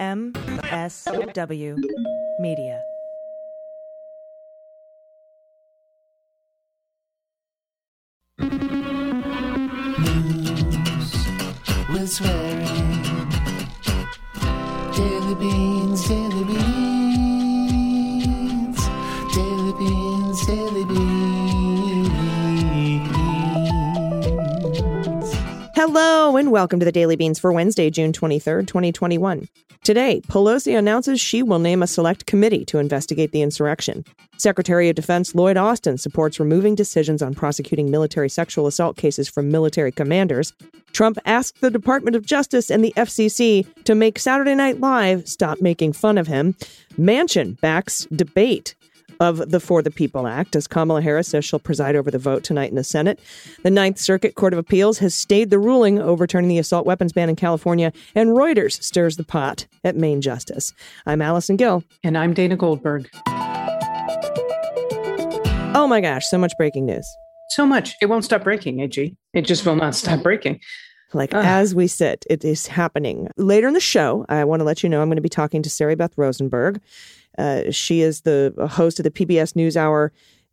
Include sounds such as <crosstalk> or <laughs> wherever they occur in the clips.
MSW Media. With swearing. Hello and welcome to the Daily Beans for Wednesday, June 23rd, 2021. Today, Pelosi announces she will name a select committee to investigate the insurrection. Secretary of Defense Lloyd Austin supports removing decisions on prosecuting military sexual assault cases from military commanders. Trump asked the Department of Justice and the FCC to make Saturday Night Live stop making fun of him. Manchin backs debate of the For the People Act, as Kamala Harris says she'll preside over the vote tonight in the Senate. The Ninth Circuit Court of Appeals has stayed the ruling overturning the assault weapons ban in California, and Reuters stirs the pot at Main Justice. I'm Allison Gill. And I'm Dana Goldberg. Oh my gosh, so much breaking news. So much. It won't stop breaking, AG. It just will not stop breaking. Like Ugh. as we sit, it is happening. Later in the show, I want to let you know I'm going to be talking to Sari Beth Rosenberg. Uh, she is the host of the PBS NewsHour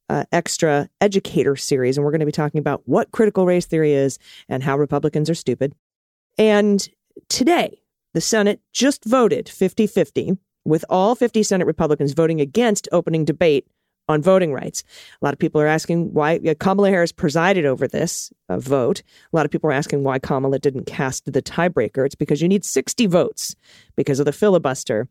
uh, Extra Educator series, and we're going to be talking about what critical race theory is and how Republicans are stupid. And today, the Senate just voted 50 50, with all 50 Senate Republicans voting against opening debate on voting rights. A lot of people are asking why Kamala Harris presided over this uh, vote. A lot of people are asking why Kamala didn't cast the tiebreaker. It's because you need 60 votes because of the filibuster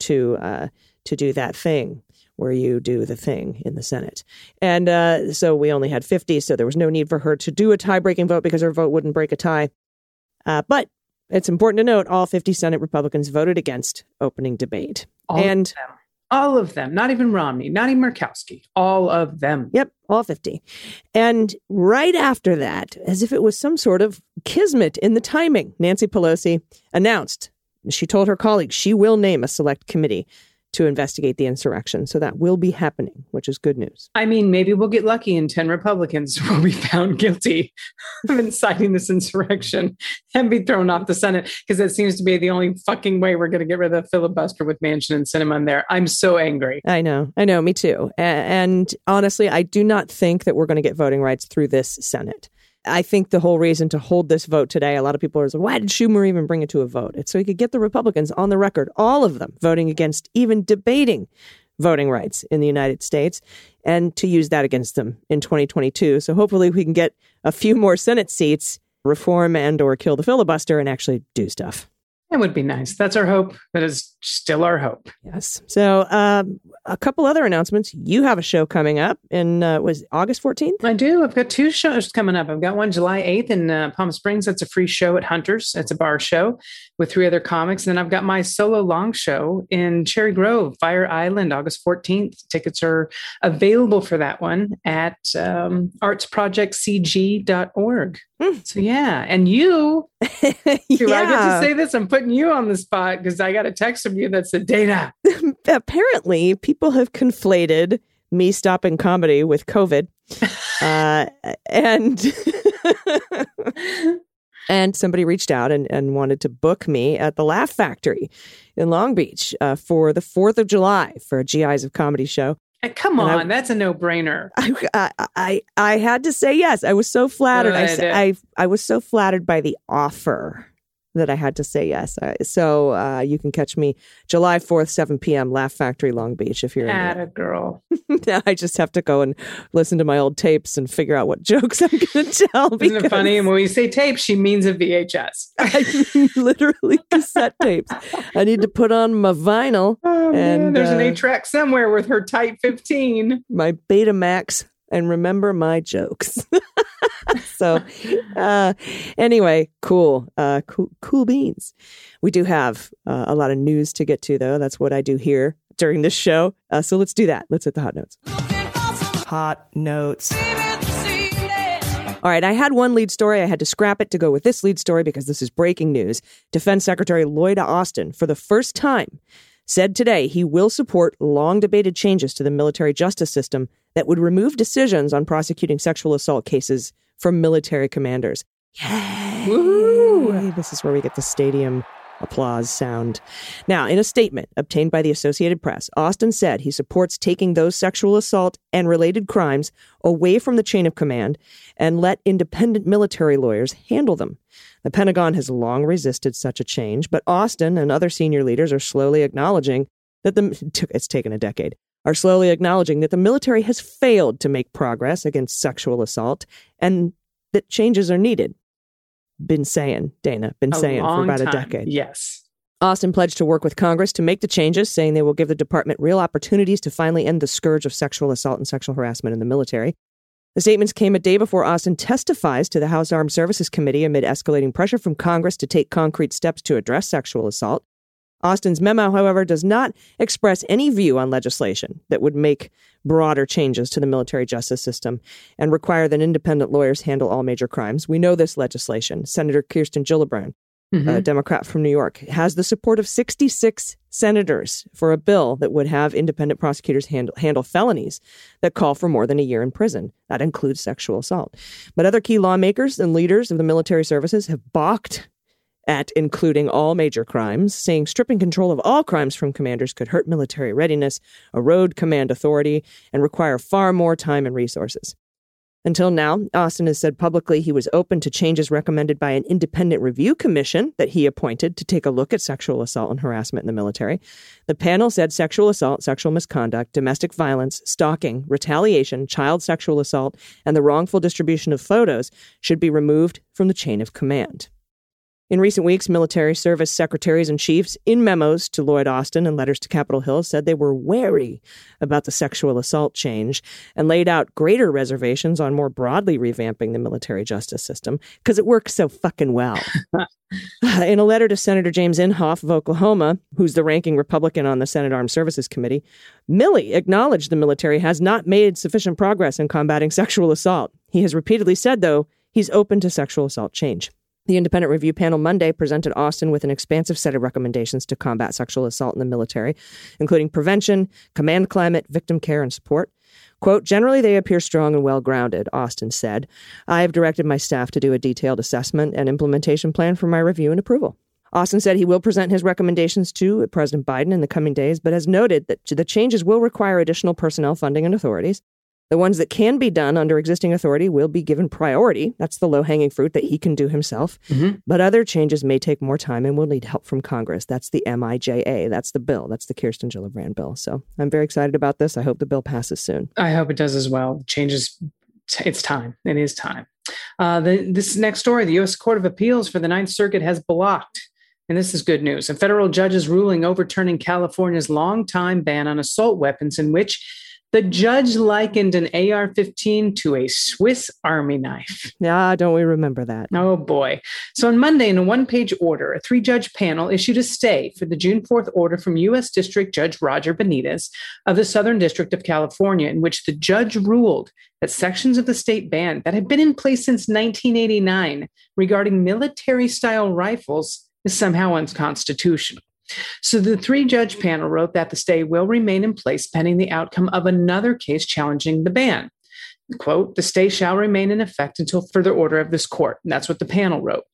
to uh, to do that thing where you do the thing in the Senate. And uh, so we only had 50, so there was no need for her to do a tie breaking vote because her vote wouldn't break a tie. Uh, but it's important to note all 50 Senate Republicans voted against opening debate. All and of them. All of them. Not even Romney, not even Murkowski. All of them. Yep, all 50. And right after that, as if it was some sort of kismet in the timing, Nancy Pelosi announced she told her colleagues she will name a select committee to investigate the insurrection. So that will be happening, which is good news. I mean, maybe we'll get lucky and 10 Republicans <laughs> will be found guilty of inciting this insurrection and be thrown off the Senate because that seems to be the only fucking way we're going to get rid of the filibuster with Manchin and Cinnamon there. I'm so angry. I know. I know. Me too. And honestly, I do not think that we're going to get voting rights through this Senate. I think the whole reason to hold this vote today, a lot of people are like, why did Schumer even bring it to a vote? It's so he could get the Republicans on the record, all of them voting against even debating voting rights in the United States and to use that against them in 2022. So hopefully we can get a few more Senate seats, reform and or kill the filibuster and actually do stuff. That would be nice. That's our hope. That is still our hope. Yes. So um, a couple other announcements. You have a show coming up in uh, was August 14th? I do. I've got two shows coming up. I've got one July 8th in uh, Palm Springs. That's a free show at Hunter's. It's a bar show with three other comics. And then I've got my solo long show in Cherry Grove, Fire Island, August 14th. Tickets are available for that one at um, artsprojectcg.org. Mm. So, yeah. And you, <laughs> do I get to say this? I'm putting you on the spot because I got a text from you that said, Dana, <laughs> apparently people have conflated me stopping comedy with COVID. <laughs> uh, and and somebody reached out and, and wanted to book me at the Laugh Factory in Long Beach uh, for the 4th of July for a GIs of Comedy show. Come And I- on. that's a no brainer. <laughs> I, I, I, I had to say yes. I was so flattered. I, Good. sa- I, I was so flattered by the offer that I had to say yes. So uh, you can catch me July 4th, 7 p.m., Laugh Factory, Long Beach, if you're in Atta girl. <laughs> Now I just have to go and listen to my old tapes and figure out what <laughs> jokes I'm going <laughs> to tell. Isn't it funny? And when we say tape, she means a VHS. I literally cassette tapes. I need to put on my vinyl, Oh, man, And, there's an uh, eight track somewhere with her Type 15. my Betamax, and remember my jokes. <laughs> so, uh, anyway, cool, uh, cool, cool beans. We do have uh, a lot of news to get to, though. That's what I do here during this show. Uh, so let's do that. Let's hit the hot notes. Hot notes. All right, I had one lead story. I had to scrap it to go with this lead story because this is breaking news. Defense Secretary Lloyd Austin, for the first time, said today he will support long debated changes to the military justice system that would remove decisions on prosecuting sexual assault cases from military commanders. Yay! Woo! This is where we get the stadium Applause sound. Now, in a statement obtained by the Associated Press, Austin said he supports taking those sexual assault and related crimes away from the chain of command and let independent military lawyers handle them. The Pentagon has long resisted such a change, but Austin and other senior leaders are slowly acknowledging that the <laughs> it's taken a decade are slowly acknowledging that the military has failed to make progress against sexual assault and that changes are needed. Been saying, Dana, been A saying for about a decade. Yes. Austin pledged to work with Congress to make the changes, saying they will give the department real opportunities to finally end the scourge of sexual assault and sexual harassment in the military. The statements came a day before Austin testifies to the House Armed Services Committee amid escalating pressure from Congress to take concrete steps to address sexual assault. Austin's memo, however, does not express any view on legislation that would make broader changes to the military justice system and require that independent lawyers handle all major crimes. We know this legislation. Senator Kirsten Gillibrand Mhm. a Democrat from New York, has the support of 66 senators for a bill that would have independent prosecutors handle, handle felonies that call for more than a year in prison. That includes sexual assault. But other key lawmakers and leaders of the military services have balked at including all major crimes, saying stripping control of all crimes from commanders could hurt military readiness, erode command authority, and require far more time and resources. Until now, Austin has said publicly he was open to changes recommended by an independent review commission that he appointed to take a look at sexual assault and harassment in the military. The panel said sexual assault, sexual misconduct, domestic violence, stalking, retaliation, child sexual assault, and the wrongful distribution of photos should be removed from the chain of command. In recent weeks, military service secretaries and chiefs, in memos to Lloyd Austin and letters to Capitol Hill, said they were wary about the sexual assault change and laid out greater reservations on more broadly revamping the military justice system because it works so fucking well. <laughs> <laughs> in a letter to Senator James Inhofe of Oklahoma, who's the ranking Republican on the Senate Armed Services Committee, Milley acknowledged the military has not made sufficient progress in combating sexual assault. He has repeatedly said, though, he's open to sexual assault change. The independent review panel Monday presented Austin with an expansive set of recommendations to combat sexual assault in the military, including prevention, command climate, victim care, and support. Quote, generally they appear strong and well grounded, Austin said. I have directed my staff to do a detailed assessment and implementation plan for my review and approval. Austin said he will present his recommendations to President Biden in the coming days, but has noted that the changes will require additional personnel funding and authorities. The ones that can be done under existing authority will be given priority. That's the low hanging fruit that he can do himself. Mhm. But other changes may take more time and will need help from Congress. That's the MJIA. That's the bill. That's the Kirsten Gillibrand bill. So I'm very excited about this. I hope the bill passes soon. I hope it does as well. Changes. It's time. It is time. Uh, the, this next story: the U.S. Court of Appeals for the Ninth Circuit has blocked, and this is good news. A federal judge's ruling overturning California's long-time ban on assault weapons, in which the judge likened an AR-15 to a Swiss Army knife. Ah, don't we remember that? Oh boy. So on Monday, in a one page order, a three judge panel issued a stay for the June 4th order from U.S. District Judge Roger Benitez of the Southern District of California, in which the judge ruled that sections of the state ban that had been in place since 1989 regarding military style rifles is somehow unconstitutional. So the three judge panel wrote that the stay will remain in place pending the outcome of another case challenging the ban quote, the stay shall remain in effect until further order of this court. And that's what the panel wrote.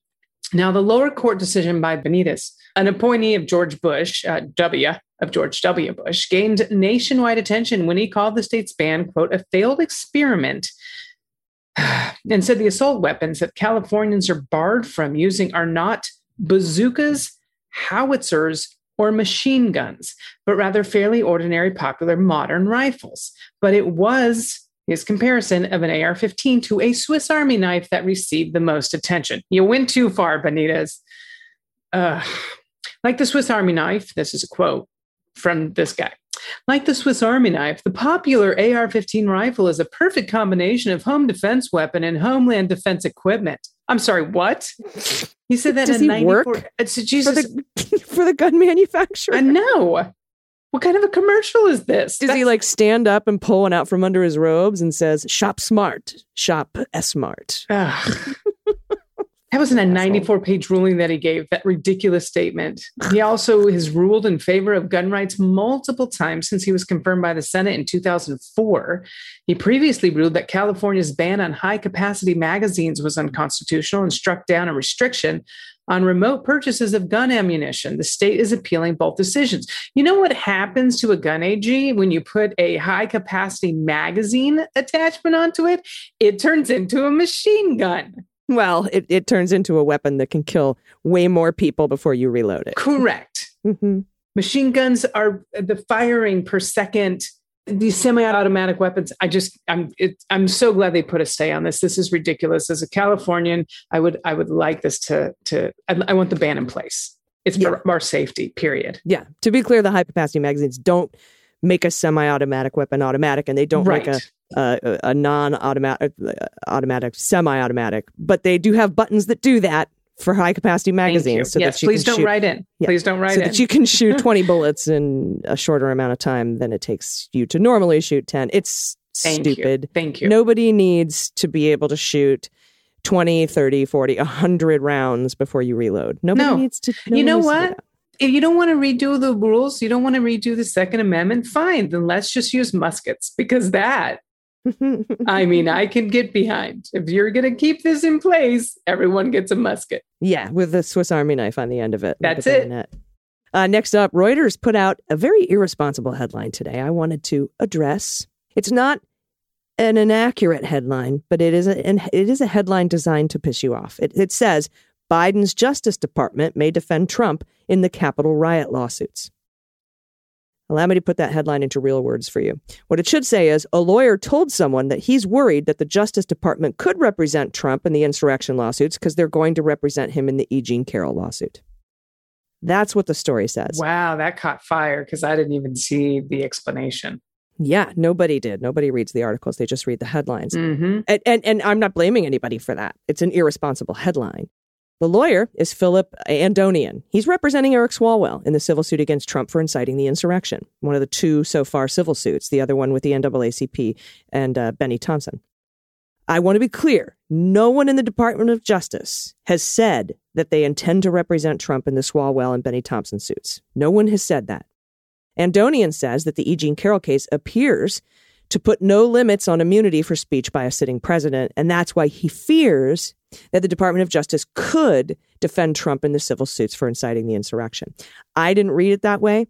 Now, the lower court decision by Benitez, an appointee of George Bush, uh, W, of George W. Bush, gained nationwide attention when he called the state's ban, quote, a failed experiment <sighs> and said the assault weapons that Californians are barred from using are not bazookas, howitzers, or machine guns, but rather fairly ordinary popular modern rifles. But it was his comparison of an AR 15 to a Swiss Army knife that received the most attention. You went too far, Benitez. Uh, like the Swiss Army knife, this is a quote from this guy. Like the Swiss Army knife, the popular AR 15 rifle is a perfect combination of home defense weapon and homeland defense equipment. I'm sorry, what? He said that Does in he 94 work uh, It's For Jesus. the, <laughs> for the gun manufacturer. I know. What kind of a commercial is this? Does he like stand up and pull one out from under his robes and says, shop smart, shop smart? That was in a 94 page ruling that he gave, that ridiculous statement. He also has ruled in favor of gun rights multiple times since he was confirmed by the Senate in 2004. He previously ruled that California's ban on high capacity magazines was unconstitutional and struck down a restriction on remote purchases of gun ammunition. The state is appealing both decisions. You know what happens to a gun AG when you put a high capacity magazine attachment onto it? It turns into a machine gun. Well, it, it turns into a weapon that can kill way more people before you reload it. Correct. hmm Machine guns are the firing per second. These semi-automatic weapons. I just, I'm, it, I'm so glad they put a stay on this. This is ridiculous. As a Californian, I would, I would like this to, to. I, I want the ban in place. It's Yeah. for our safety. Period. Yeah. To be clear, the high capacity magazines don't make a semi automatic weapon automatic and they don't right. make a, a, a non automatic, automatic, semi automatic, but they do have buttons that do that for high capacity magazines so yes, that you please don't shoot, write in. Yeah. Please don't write so in. that you can shoot <laughs> 20 bullets in a shorter amount of time than it takes you to normally shoot 10. It's Thank stupid. You. Thank you. Nobody needs to be able to shoot 20, 30, 40, 100 rounds before you reload. Nobody No. needs to. You know nobody needs to do what? If you don't want to redo the rules, you don't want to redo the Second Amendment, fine. Then let's just use muskets because that. I <laughs> mean, I can get behind. If you're going to keep this in place, everyone gets a musket. Yeah, with the Swiss Army knife on the end of it. That's it. Uh, next up, Reuters put out a very irresponsible headline today. I wanted to address. It's not an inaccurate headline, but it is a an, it is a headline designed to piss you off. It, it says Biden's Justice Department may defend Trump in the Capitol riot lawsuits. Allow me to put that headline into real words for you. What it should say is a lawyer told someone that he's worried that the Justice Department could represent Trump in the insurrection lawsuits because they're going to represent him in the E. Jean Carroll lawsuit. That's what the story says. Wow, that caught fire because I didn't even see the explanation. Yeah, nobody did. Nobody reads the articles. They just read the headlines. hmm And, and, and I'm not blaming anybody for that. It's an irresponsible headline. The lawyer is Philip Andonian. He's representing Eric Swalwell in the civil suit against Trump for inciting the insurrection, one of the two so far civil suits, the other one with the NAACP and uh, Benny Thompson. I want to be clear no one in the Department of Justice has said that they intend to represent Trump in the Swalwell and Benny Thompson suits. No one has said that. Andonian says that the E. Jean Carroll case appears to put no limits on immunity for speech by a sitting president, and that's why he fears that the Department of Justice could defend Trump in the civil suits for inciting the insurrection. I didn't read it that way,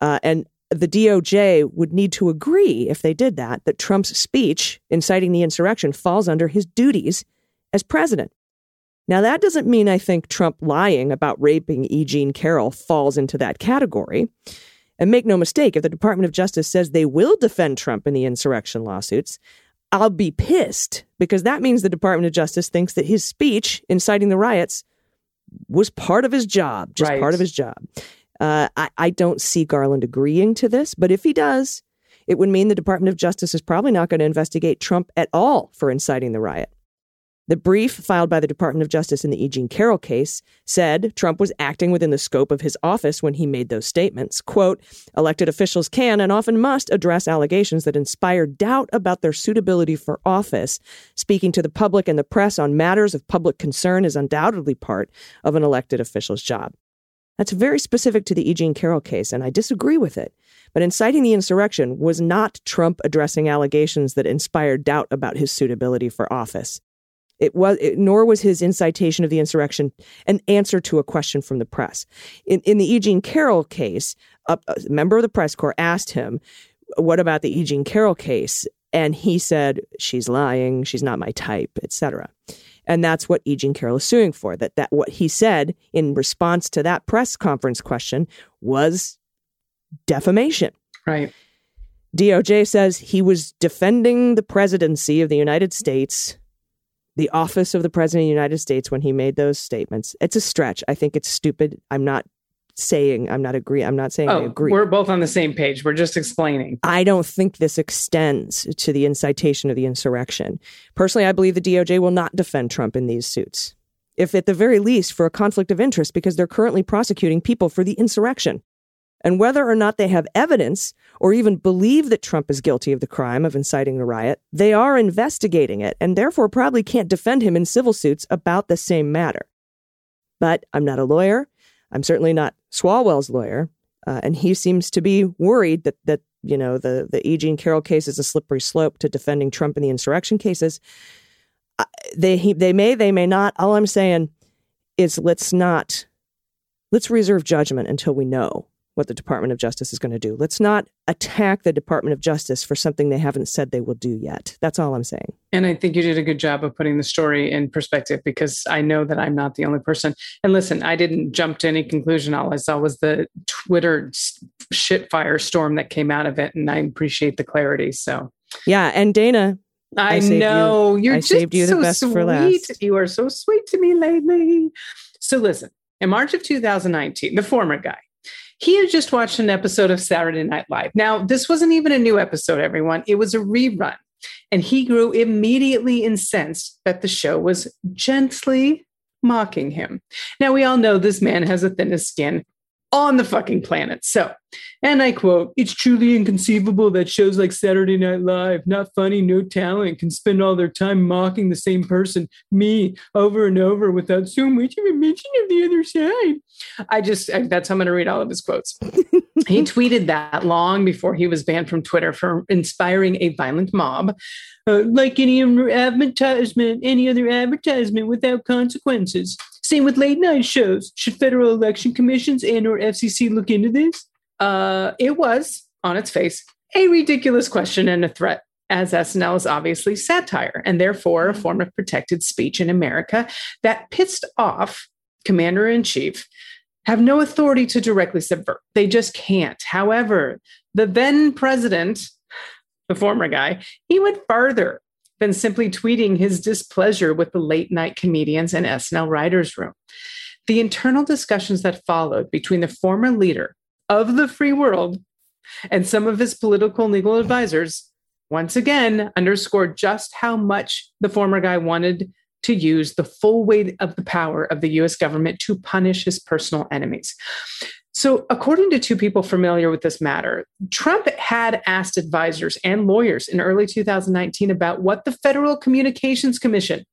uh, and the DOJ would need to agree, if they did that, that Trump's speech inciting the insurrection falls under his duties as president. Now, that doesn't mean I think Trump lying about raping E. Jean Carroll falls into that category. And make no mistake, if the Department of Justice says they will defend Trump in the insurrection lawsuits, I'll be pissed because that means the Department of Justice thinks that his speech inciting the riots was part of his job, just Right. part of his job. Uh, I, I don't see Garland agreeing to this, but if he does, it would mean the Department of Justice is probably not going to investigate Trump at all for inciting the riot. The brief filed by the Department of Justice in the E. Jean Carroll case said Trump was acting within the scope of his office when he made those statements. Quote, elected officials can and often must address allegations that inspire doubt about their suitability for office. Speaking to the public and the press on matters of public concern is undoubtedly part of an elected official's job. That's very specific to the E. Jean Carroll case, and I disagree with it. But inciting the insurrection was not Trump addressing allegations that inspired doubt about his suitability for office. It was, it, nor was his incitation of the insurrection an answer to a question from the press. In, in the E. Jean Carroll case, a, a member of the press corps asked him, "What about the E. Jean Carroll case?" And he said, "She's lying. She's not my type, etc." And that's what E. Jean Carroll is suing for. That that what he said in response to that press conference question was defamation. Right. DOJ says he was defending the presidency of the United States, the office of the president of the United States when he made those statements. It's a stretch. I think it's stupid. I'm not saying I'm not agree. I'm not saying I Oh, agree. we're both on the same page. We're just explaining. I don't think this extends to the incitation of the insurrection. Personally, I believe the DOJ will not defend Trump in these suits. If at the very least for a conflict of interest because they're currently prosecuting people for the insurrection. And whether or not they have evidence or even believe that Trump is guilty of the crime of inciting the riot, they are investigating it and therefore probably can't defend him in civil suits about the same matter. But I'm not a lawyer. I'm certainly not Swalwell's lawyer. Uh, and he seems to be worried that, that you know, the, the E. Jean Carroll case is a slippery slope to defending Trump in the insurrection cases. Uh, they, he, they may, they may not. All I'm saying, is let's not let's reserve judgment until we know what the Department of Justice is going to do. Let's not attack the Department of Justice for something they haven't said they will do yet. That's all I'm saying. And I think you did a good job of putting the story in perspective because I know that I'm not the only person. And listen, I didn't jump to any conclusion. All I saw was the Twitter shit storm that came out of it. And I appreciate the clarity. So, yeah. And Dana, I, I know you- are just saved you the so best sweet. You are so sweet to me lately. So listen, in March of 2019, the former guy, he had just watched an episode of Saturday Night Live. Now, this wasn't even a new episode, everyone. It was a rerun. And he grew immediately incensed that the show was gently mocking him. Now, we all know this man has the thinnest skin on the fucking planet. So, and I quote, it's truly inconceivable that shows like Saturday Night Live, not funny, no talent, can spend all their time mocking the same person, me, over and over without so much of a mention of the other side. I just, I, that's how I'm going to read all of his quotes. <laughs> he tweeted that long before he was banned from Twitter for inspiring a violent mob. Uh, like any advertisement, any other advertisement without consequences. Same with late night shows. Should federal election commissions and or FCC look into this? Uh, it was, on its face, a ridiculous question and a threat, as SNL is obviously satire and therefore a form of protected speech in America that pissed off commander in chief have no authority to directly subvert. They just can't. However, the then president, the former guy, he went farther than simply tweeting his displeasure with the late night comedians and SNL writers' room. The internal discussions that followed between the former leader of the free world and some of his political and legal advisors once again underscored just how much the former guy wanted to use the full weight of the power of the US government to punish his personal enemies. So, according to two people familiar with this matter, Trump had asked advisors and lawyers in early 2019 about what the Federal Communications Commission,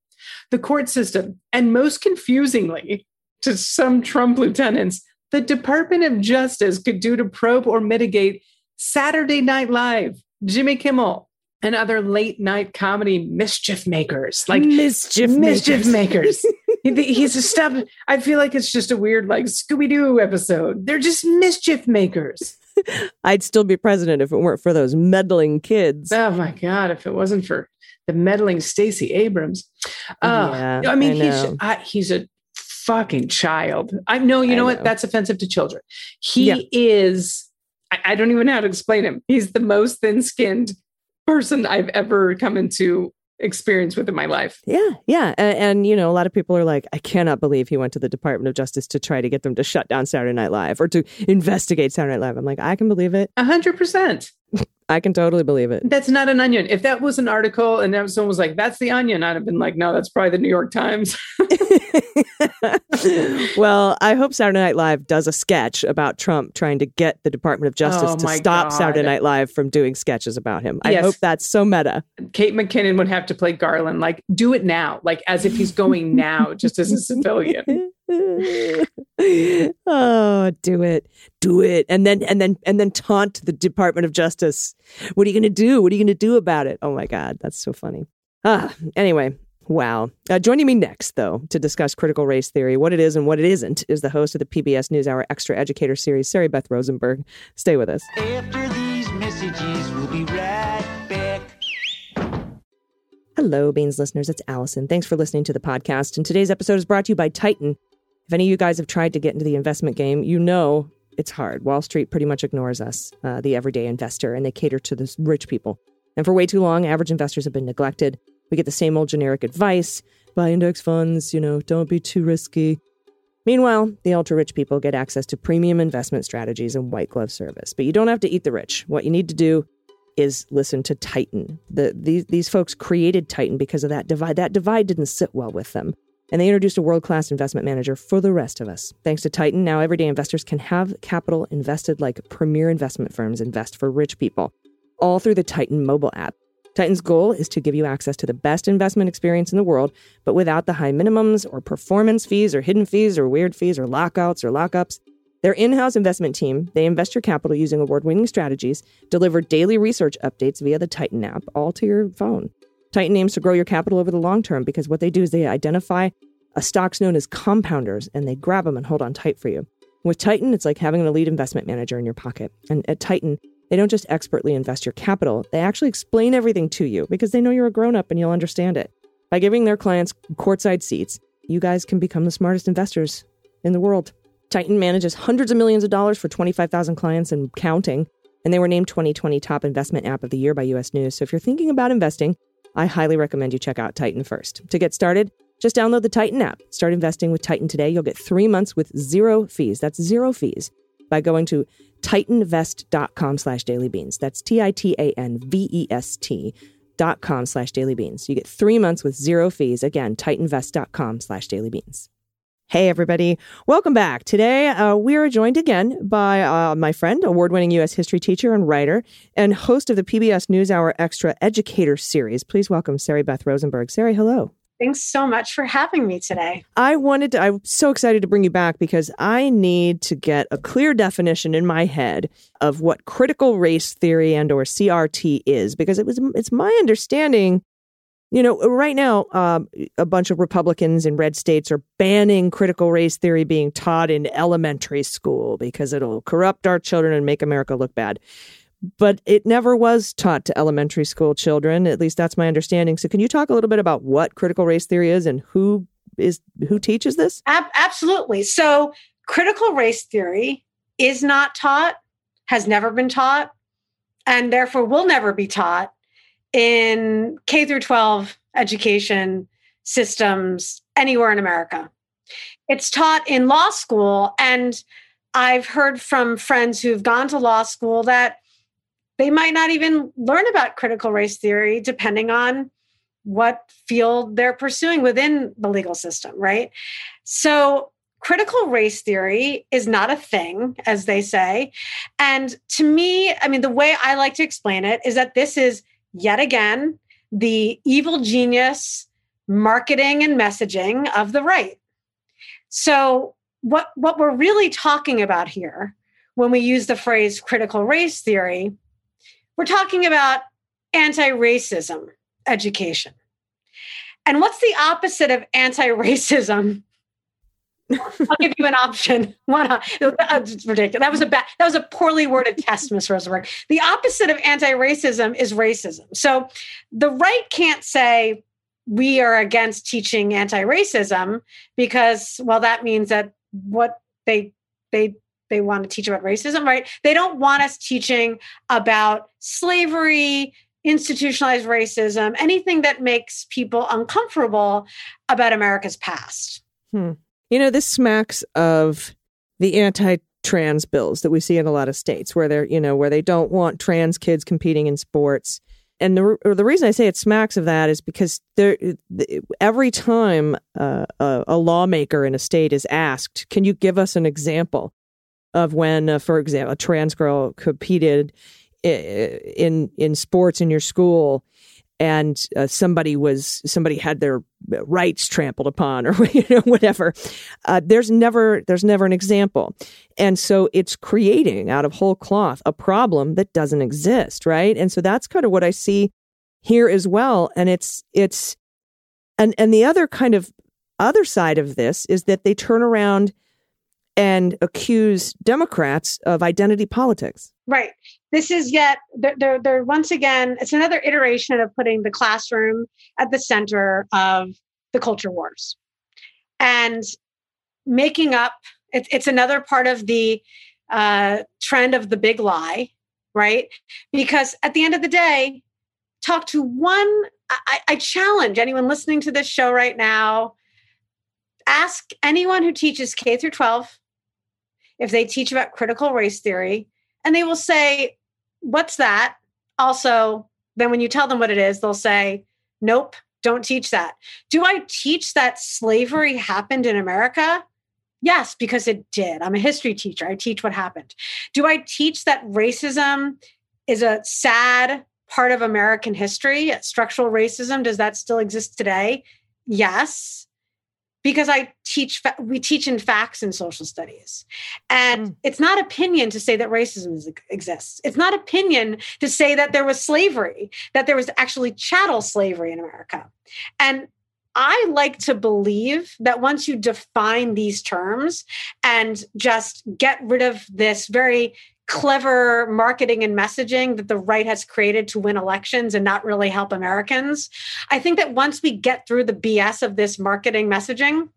the court system, and most confusingly to some Trump lieutenants, the Department of Justice could do to probe or mitigate Saturday Night Live, Jimmy Kimmel, and other late night comedy mischief makers. Like mischief, mischief makers. makers. He- He's a stuff. I feel like it's just a weird, like Scooby Doo episode. They're just mischief makers. <laughs> I'd still be president if it weren't for those meddling kids. Oh my god! If it wasn't for the meddling Stacey Abrams, uh, Yeah, I mean, I he's. I, he's a fucking child. I know. You know, know. what? That's offensive to children. He Yeah. is. I, I don't even know how to explain him. He's the most thin-skinned person I've ever come into experience with in my life. Yeah, yeah. And, and, you know, a lot of people are like, I cannot believe he went to the Department of Justice to try to get them to shut down Saturday Night Live or to investigate Saturday Night Live. I'm like, I can believe it. A hundred percent. I can totally believe it. That's not an onion. If that was an article and someone was like, "That's the onion," I'd have been like, "No, that's probably the New York Times." <laughs> <laughs> well, I hope Saturday Night Live does a sketch about Trump trying to get the Department of Justice Oh, to stop God. Saturday Night Live from doing sketches about him. I Yes. hope that's so meta. Kate McKinnon would have to play Garland. Like, do it now, like as if he's going now, just as a civilian. <laughs> <laughs> oh, do it. Do it. And then and then and then taunt the Department of Justice. What are you going to do? What are you going to do about it? Oh my god, that's so funny. Ah, anyway, wow. Uh, joining me next though to discuss critical race theory, what it is and what it isn't, is the host of the PBS NewsHour Extra Educator series, Sari Beth Rosenberg. Stay with us. After these messages, we'll be right back. Hello, Beans listeners. It's Allison. Thanks for listening to the podcast. And today's episode is brought to you by Titan. If any of you guys have tried to get into the investment game, you know it's hard. Wall Street pretty much ignores us, uh, the everyday investor, and they cater to the rich people. And for way too long, average investors have been neglected. We get the same old generic advice buy index funds, you know, don't be too risky. Meanwhile, the ultra rich people get access to premium investment strategies and white glove service. But you don't have to eat the rich. What you need to do is listen to Titan. The, these, these folks created Titan because of that divide. That divide didn't sit well with them. And they introduced a world class investment manager for the rest of us. Thanks to Titan, now everyday investors can have capital invested like premier investment firms invest for rich people, all through the Titan mobile app. Titan's goal is to give you access to the best investment experience in the world, but without the high minimums or performance fees or hidden fees or weird fees or lockouts or lockups. Their in-house investment team, they invest your capital using award-winning strategies, deliver daily research updates via the Titan app, all to your phone. Titan aims to grow your capital over the long term because what they do is they identify uh, stocks known as compounders, and they grab them and hold on tight for you. With Titan, it's like having an elite investment manager in your pocket. And at Titan, they don't just expertly invest your capital, they actually explain everything to you because they know you're a grown up and you'll understand it. By giving their clients courtside seats, you guys can become the smartest investors in the world. Titan manages hundreds of millions of dollars for 25,000 clients and counting, and they were named 2020 Top Investment App of the Year by US News. So if you're thinking about investing, I highly recommend you check out Titan first. To get started, just download the Titan app. Start investing with Titan today. You'll get three months with zero fees. That's zero fees by going to titanvest.com slash dailybeans. That's T-I-T-A-N-V-E-S-T dot com slash dailybeans. You get three months with zero fees. Again, titanvest.com slash dailybeans. Hey, everybody. Welcome back. Today, uh, we are joined again by uh, my friend, award winning U.S. history teacher and writer, and host of the PBS NewsHour Extra Educator Series. Please welcome Sari Beth Rosenberg. Sari, hello. Thanks so much for having me today. I wanted to, I'm so excited to bring you back because I need to get a clear definition in my head of what critical race theory and or CRT is because it was it's my understanding you know, right now, um, a bunch of Republicans in red states are banning critical race theory being taught in elementary school because it'll corrupt our children and make America look bad. But it never was taught to elementary school children. At least that's my understanding. So, can you talk a little bit about what critical race theory is and who is who teaches this? Ab- absolutely. So, critical race theory is not taught, has never been taught, and therefore will never be taught in K through 12 education systems anywhere in America. It's taught in law school. And I've heard from friends who've gone to law school that they might not even learn about critical race theory depending on what field they're pursuing within the legal system, right? So, critical race theory is not a thing, as they say. And to me, I mean, the way I like to explain it is that this is yet again the evil genius marketing and messaging of the right. So what what we're really talking about here when we use the phrase critical race theory, we're talking about anti-racism education. And what's the opposite of anti-racism? I'll give you an option. One, that's ridiculous. That was a bad. That was a poorly worded test, Miss Rosenberg. The opposite of anti-racism is racism. So, the right can't say we are against teaching anti-racism because, well, that means that what they they they want to teach about racism, right? They don't want us teaching about slavery, institutionalized racism, anything that makes people uncomfortable about America's past. Hmm. You know, this smacks of the anti trans bills that we see in a lot of states where they're, you know, where they don't want trans kids competing in sports. And the, the reason I say it smacks of that is because there, every time uh, a, a, lawmaker in a state is asked, can you give us an example of when, uh, for example, a trans girl competed in in sports in your school and uh, somebody was somebody had their rights trampled upon or <laughs> you know whatever. Uh, there's never there's never an example. And so it's creating out of whole cloth a problem that doesn't exist right? And so that's kind of what i see here as well. And it's it's and and the other kind of other side of this is that they turn around and accuse democrats of identity politics Right. This is yet they're, they're, they're once again it's another iteration of putting the classroom at the center of the culture wars, and making up. It, it's another part of the uh, trend of the big lie, right? Because at the end of the day, talk to one. I, I challenge anyone listening to this show right now. Ask anyone who teaches K through 12 if they teach about critical race theory and they will say, What's that? Also, then when you tell them what it is, they'll say, Nope, don't teach that. Do I teach that slavery happened in America? Yes, because it did. I'm a history teacher. I teach what happened. Do I teach that racism is a sad part of American history? Structural racism, does that still exist today? Yes because I teach, we teach in facts in social studies. And mm. it's not opinion to say that racism is, exists. It's not opinion to say that there was slavery, that there was actually chattel slavery in America. And I like to believe that once you define these terms and just get rid of this very clever marketing and messaging that the right has created to win elections and not really help Americans, I think that once we get through the BS of this marketing messaging,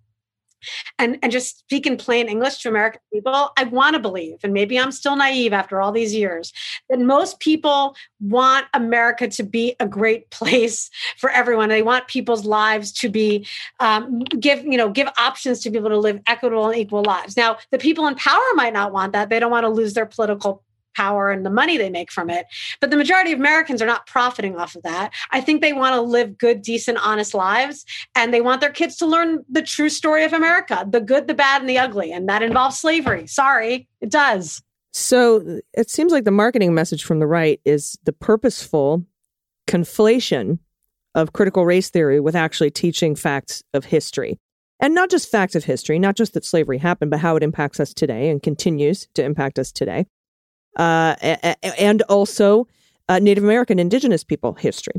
and and just speak in plain English to American people, I want to believe, and maybe I'm still naive after all these years, that most people want America to be a great <laughs> place for everyone. They want people's lives to be um, give you know give options to people to live equitable and equal lives. Now, the people in power might not want that; they don't want to lose their political power and the money they make from it. But the majority of Americans are not profiting off of that. I think they want to live good, decent, honest lives. And they want their kids to learn the true story of America the good, the bad, and the ugly. And that involves slavery. Sorry, it does. So it seems like the marketing message from the right is the purposeful conflation of critical race theory with actually teaching facts of history. And not just facts of history, not just that slavery happened, but how it impacts us today and continues to impact us today uh, and also uh, Native American Indigenous people history.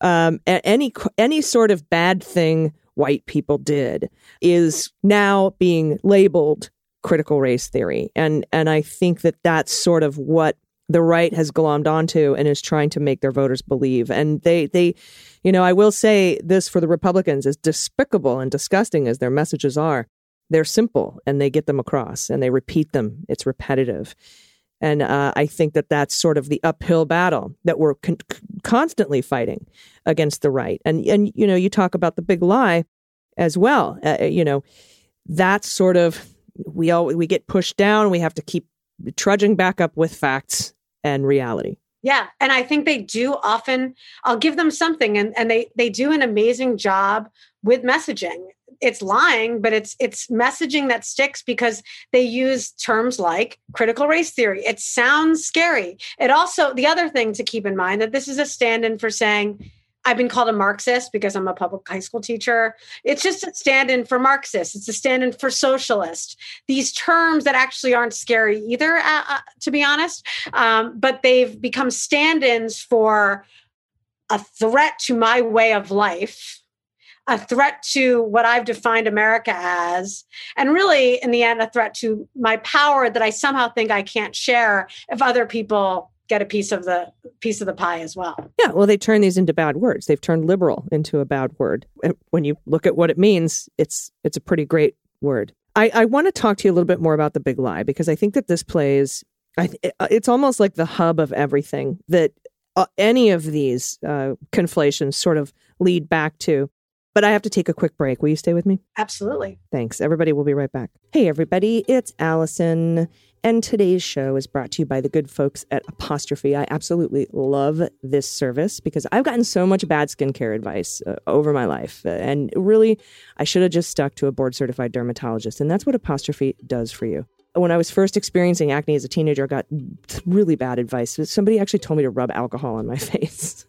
Um, any any sort of bad thing white people did is now being labeled critical race theory, and and I think that that's sort of what the right has glommed onto and is trying to make their voters believe. And they they, you know, I will say this for the Republicans, as despicable and disgusting as their messages are, they're simple and they get them across and they repeat them. It's repetitive. And uh, I think that that's sort of the uphill battle that we're con- constantly fighting against the right. And and you know, you talk about the big lie as well. Uh, uh, you know, that's sort of we all we get pushed down. We have to keep trudging back up with facts and reality. Yeah, and I think they do often. I'll give them something, and and they they do an amazing job with messaging it's lying but it's it's messaging that sticks because they use terms like critical race theory it sounds scary it also the other thing to keep in mind that this is a stand-in for saying I've been called a Marxist because I'm a public high school teacher. It's just a stand in for Marxist. It's a stand in for socialist. These terms that actually aren't scary either, uh, uh, to be honest, um, but they've become stand ins for a threat to my way of life a threat to what I've defined America as, and really, in the end, a threat to my power that I somehow think I can't share if other people get a piece of the piece of the pie as well. Yeah, well, they turn these into bad words. They've turned liberal into a bad word. When you look at what it means, it's it's a pretty great word. I, I want to talk to you a little bit more about the big lie because I think that this plays. I, it's almost like the hub of everything that uh, any of these uh, conflations sort of lead back to. But I have to take a quick break. Will you stay with me? Absolutely. Thanks. Everybody we'll be right back. Hey, everybody, it's Allison. And today's show is brought to you by the good folks at Apostrophe. I absolutely love this service because I've gotten so much bad skincare advice uh, over my life. Uh, and really, I should have just stuck to a board certified dermatologist. And that's what Apostrophe does for you. When I was first experiencing acne as a teenager, I got really bad advice. Somebody actually told me to rub alcohol on my <laughs> face.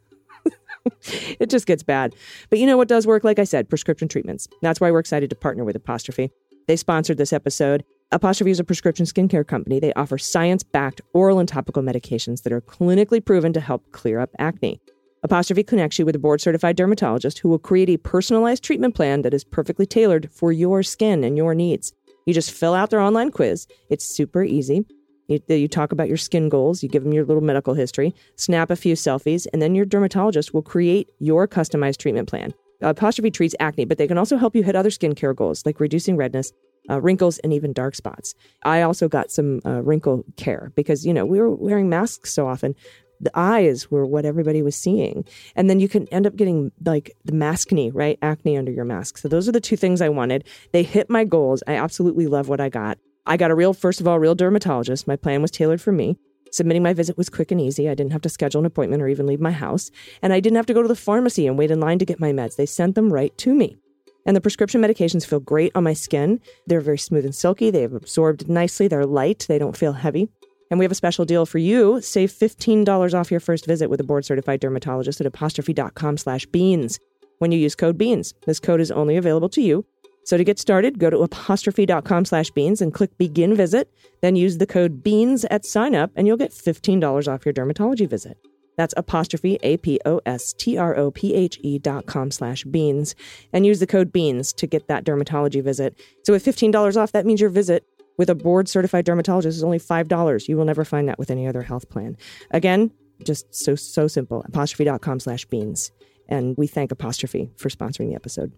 <laughs> it just gets bad. But you know what does work? Like I said, prescription treatments. That's why we're excited to partner with Apostrophe. They sponsored this episode. Apostrophe is a prescription skincare company. They offer science backed oral and topical medications that are clinically proven to help clear up acne. Apostrophe connects you with a board certified dermatologist who will create a personalized treatment plan that is perfectly tailored for your skin and your needs. You just fill out their online quiz. It's super easy. You, you, talk about your skin goals, you give them your little medical history, snap a few selfies, and then your dermatologist will create your customized treatment plan. Apostrophe treats acne, but they can also help you hit other skincare goals like reducing redness, uh, wrinkles, and even dark spots. I also got some uh, wrinkle care because, you know, we were wearing masks so often. The eyes were what everybody was seeing. And then you can end up getting like the maskne, right? Acne under your mask. So those are the two things I wanted. They hit my goals. I absolutely love what I got. I got a real, first of all, real dermatologist. My plan was tailored for me. Submitting my visit was quick and easy. I didn't have to schedule an appointment or even leave my house. And I didn't have to go to the pharmacy and wait in line to get my meds. They sent them right to me. And the prescription medications feel great on my skin. They're very smooth and silky. They have absorbed nicely. They're light. They don't feel heavy. And we have a special deal for you. Save $15 off your first visit with a board certified dermatologist at apostrophe.com slash beans when you use code BEANS. This code is only available to you so to get started, go to apostrophe.com slash beans and click begin visit. Then use the code BEANS at sign up and you'll get $15 off your dermatology visit. That's apostrophe A P O S T R O P H E dot com slash beans and use the code beans to get that dermatology visit. So with $15 off, that means your visit with a board certified dermatologist is only $5. You will never find that with any other health plan. Again, just so, so simple. Apostrophe.com slash beans. And we thank Apostrophe for sponsoring the episode.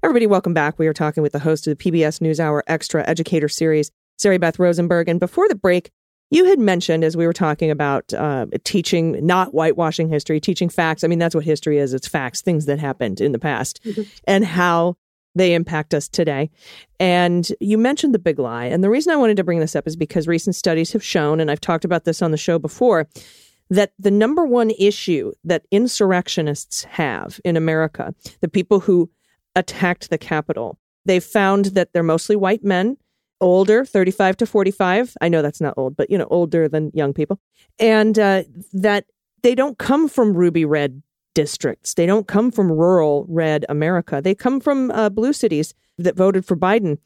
Everybody, welcome back. We are talking with the host of the PBS NewsHour Extra Educator Series, Sari Beth Rosenberg. And before the break, you had mentioned as we were talking about uh, teaching, not whitewashing history, teaching facts. I mean, that's what history is it's facts, things that happened in the past, and how they impact us today. And you mentioned the big lie. And the reason I wanted to bring this up is because recent studies have shown, and I've talked about this on the show before, that the number one issue that insurrectionists have in America, the people who attacked the Capitol, they've found that they're mostly white men, older, 35 to 45. I know that's not old, but, you know, older than young people. And uh, that they don't come from ruby red districts. They don't come from rural red America. They come from uh, blue cities that voted for Biden.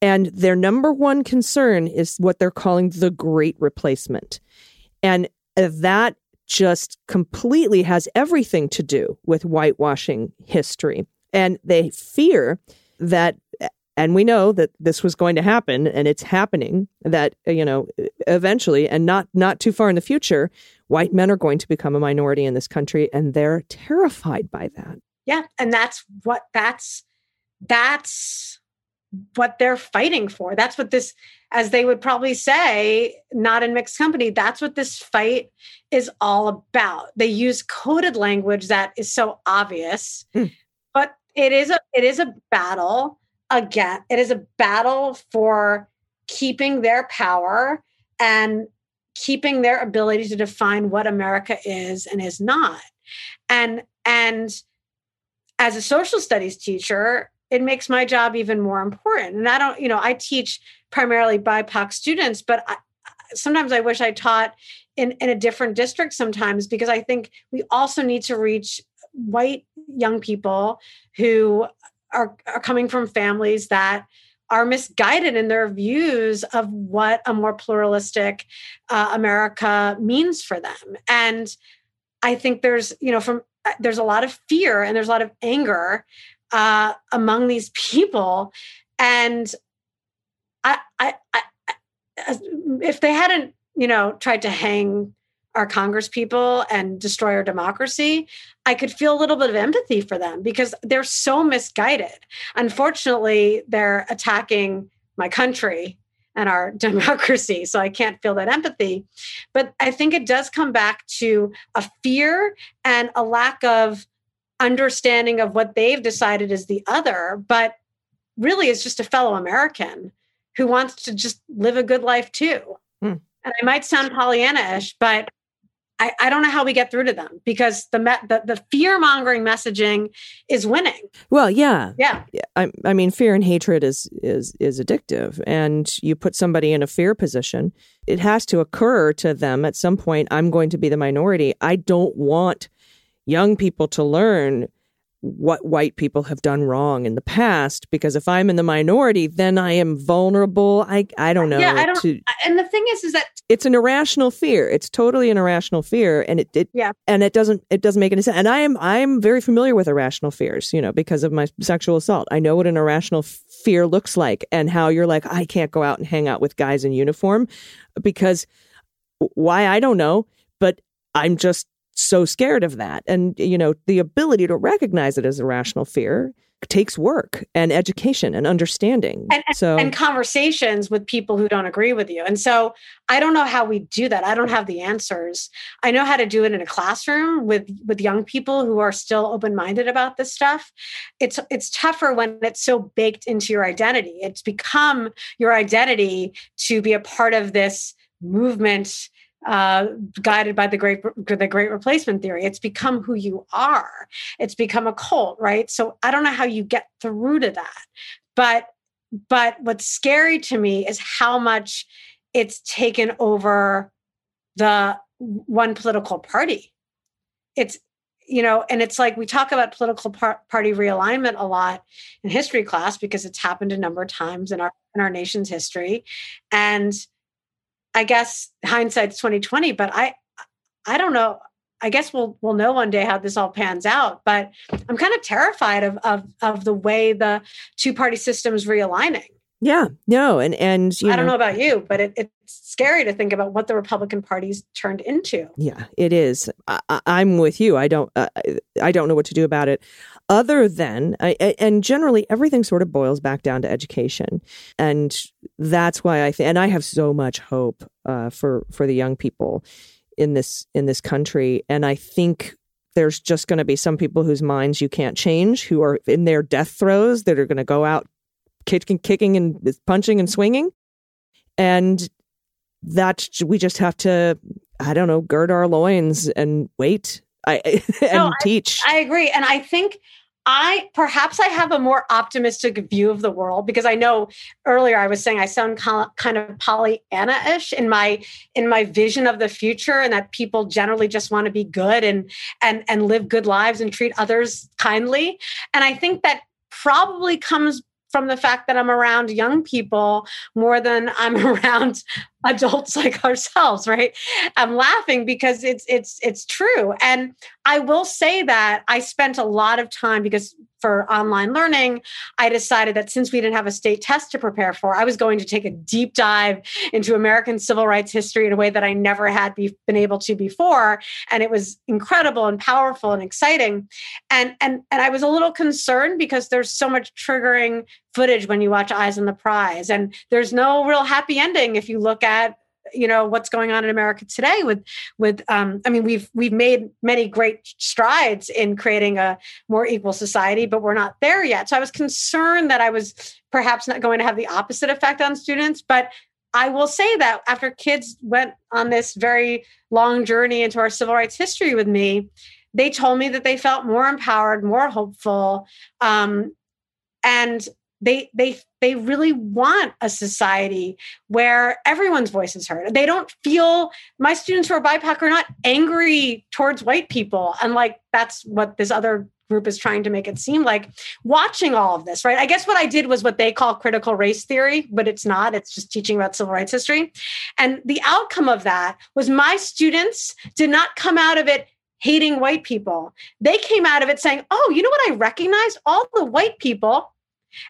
And their number one concern is what they're calling the great replacement. And that just completely has everything to do with whitewashing history. And they fear that, and we know that this was going to happen and it's happening, that, you know, eventually and not, not too far in the future, white men are going to become a minority in this country. And they're terrified by that. Yeah. And that's what that's that's what they're fighting for. That's what this, as they would probably say, not in mixed company, that's what this fight is all about. They use coded language that is so obvious, Mm. It is a it is a battle again. It is a battle for keeping their power and keeping their ability to define what America is and is not. And and as a social studies teacher, it makes my job even more important. And I don't, you know, I teach primarily BIPOC students, but I, sometimes I wish I taught in, in a different district sometimes because I think we also need to reach white young people who are, are coming from families that are misguided in their views of what a more pluralistic uh, America means for them. And I think there's, you know, from uh, there's a lot of fear and there's a lot of anger uh, among these people, and I, I, I, I- if they hadn't, you know, tried to hang our Congress people and destroy our democracy, I could feel a little bit of empathy for them because they're so misguided. Unfortunately, they're attacking my country and our <laughs> democracy. So I can't feel that empathy. But I think it does come back to a fear and a lack of understanding of what they've decided is the other, but really is just a fellow American who wants to just live a good life too. Hmm. And I might sound Pollyanna-ish, but I, I don't know how we get through to them because the me- the, the fear mongering messaging is winning. Well, yeah. Yeah, I, I mean, fear and hatred is is is addictive, and you put somebody in a fear position. It has to occur to them at some point. I'm going to be the minority. I don't want young people to learn what white people have done wrong in the past because if I'm in the minority, then I am vulnerable. I I don't know. Yeah, I don't- to- and the thing is, is that it's an irrational fear. It's totally an irrational fear, and it, it Yeah. and it doesn't it doesn't make any sense. And I am I'm very familiar with irrational fears, you know, because of my sexual assault. I know what an irrational fear looks like, and how you're like, I can't go out and hang out with guys in uniform because why I don't know, but I'm just so scared of that. And you know, the ability to recognize it as a rational fear takes work and education and understanding. and, and- so and conversations with people who don't agree with you. And so I don't know how we do that. I don't have the answers. I know how to do it in a classroom with with young people who are still open-minded about this stuff. It's it's tougher when it's so baked into your identity. It's become your identity to be a part of this movement uh, guided by the great the great replacement theory. It's become who you are. It's become a cult, right? So I don't know how you get through to that, but but what's scary to me is how much it's taken over the one political party. It's you know, and it's like we talk about political par- party realignment a lot in history class because it's happened a number of times in our in our nation's history, and I guess hindsight's twenty twenty. But I I don't know. I guess we'll we'll know one day how this all pans out. But I'm kind of terrified of of of the way the two party system is realigning. Yeah, no, and and you I don't know about you, but it, it's scary to think about what the Republican Party's turned into. Yeah, it is. I, I'm with you. I don't. Uh, I don't know what to do about it, other than I- and generally everything sort of boils back down to education, and that's why I think. And I have so much hope uh, for for the young people in this in this country, and I think there's just going to be some people whose minds you can't change, who are in their death throes, that are going to go out kicking, kicking and punching and swinging, and that we just have to i don't know gird our loins and wait i <laughs> and No, teach I agree. And I think I perhaps I have a more optimistic view of the world because I know earlier I was saying I sound kind of- kind of Pollyanna-ish in my in my vision of the future and that people generally just want to be good and and and live good lives and treat others kindly. And I think that probably comes from the fact that I'm around young people more than I'm <laughs> around adults <laughs> like ourselves, right? I'm laughing because it's it's it's true. And I will say that I spent a lot of time because for online learning, I decided that since we didn't have a state test to prepare for, I was going to take a deep dive into American civil rights history in a way that I never had be, been able to before, and it was incredible and powerful and exciting. And and and I was a little concerned because there's so much triggering footage when you watch Eyes on the Prize, and there's no real happy ending if you look at you know what's going on in America today with with um, I mean we've we've made many great strides in creating a more equal society, but we're not there yet. So I was concerned that I was perhaps not going to have the opposite effect on students, but I will say that after kids went on this very long journey into our civil rights history with me, they told me that they felt more empowered, more hopeful, um, and they they they really want a society where everyone's voice is heard. They don't feel my students who are BIPOC are not angry towards white people, and like that's what this other group is trying to make it seem like. Watching all of this, right? I guess what I did was what they call critical race theory, but it's not. It's just teaching about civil rights history, and the outcome of that was my students did not come out of it hating white people. They came out of it saying, "Oh, you know what? I recognized all the white people."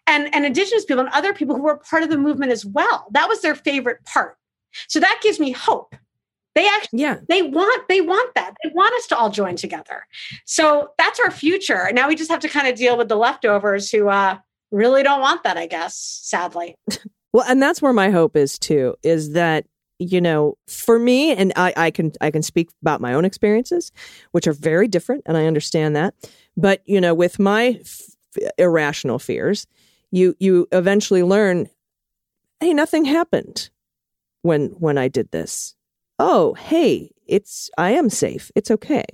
And, and indigenous people and other people who were part of the movement as well. That was their favorite part. So that gives me hope. They actually yeah they want they want that. They want us to all join together. So that's our future. Now we just have to kind of deal with the leftovers who uh really don't want that, I guess, sadly. <laughs> well and that's where my hope is too is that you know for me and I, I can i can speak about my own experiences which are very different and i understand that but you know with my irrational fears you you eventually learn hey nothing happened when when i did this. Oh hey it's i am safe. It's okay.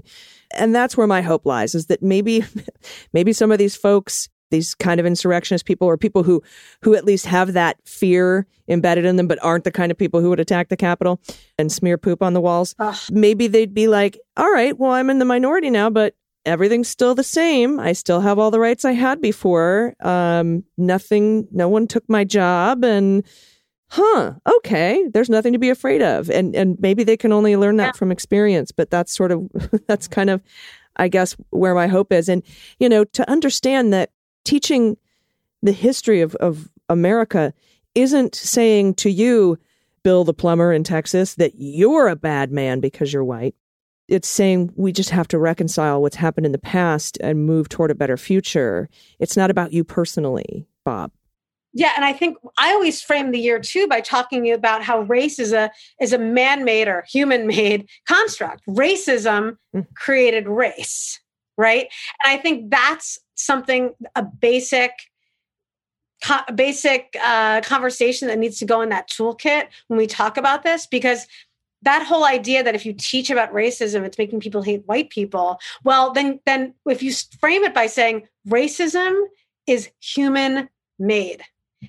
And that's where my hope lies is that maybe <laughs> maybe some of these folks these kind of insurrectionist people or people who who at least have that fear embedded in them but aren't the kind of people who would attack the capitol and smear poop on the walls Ugh. maybe they'd be like all right well i'm in the minority now but everything's still the same. I still have all the rights i had before. Um nothing no one took my job and huh okay there's nothing to be afraid of. And and maybe they can only learn that from experience but that's sort of <laughs> that's kind of i guess where my hope is. And you know to understand that teaching the history of of america isn't saying to you bill the plumber in texas that you're a bad man because you're white it's saying we just have to reconcile what's happened in the past and move toward a better future it's not about you personally bob Yeah, and I think I always frame the year too by talking about how race is a is a man-made or human-made construct. Racism Mm. created race, right? And I think that's something a basic co- basic uh, conversation that needs to go in that toolkit when we talk about this because that whole idea that if you teach about racism it's making people hate white people. Well then then if you frame it by saying racism is human made.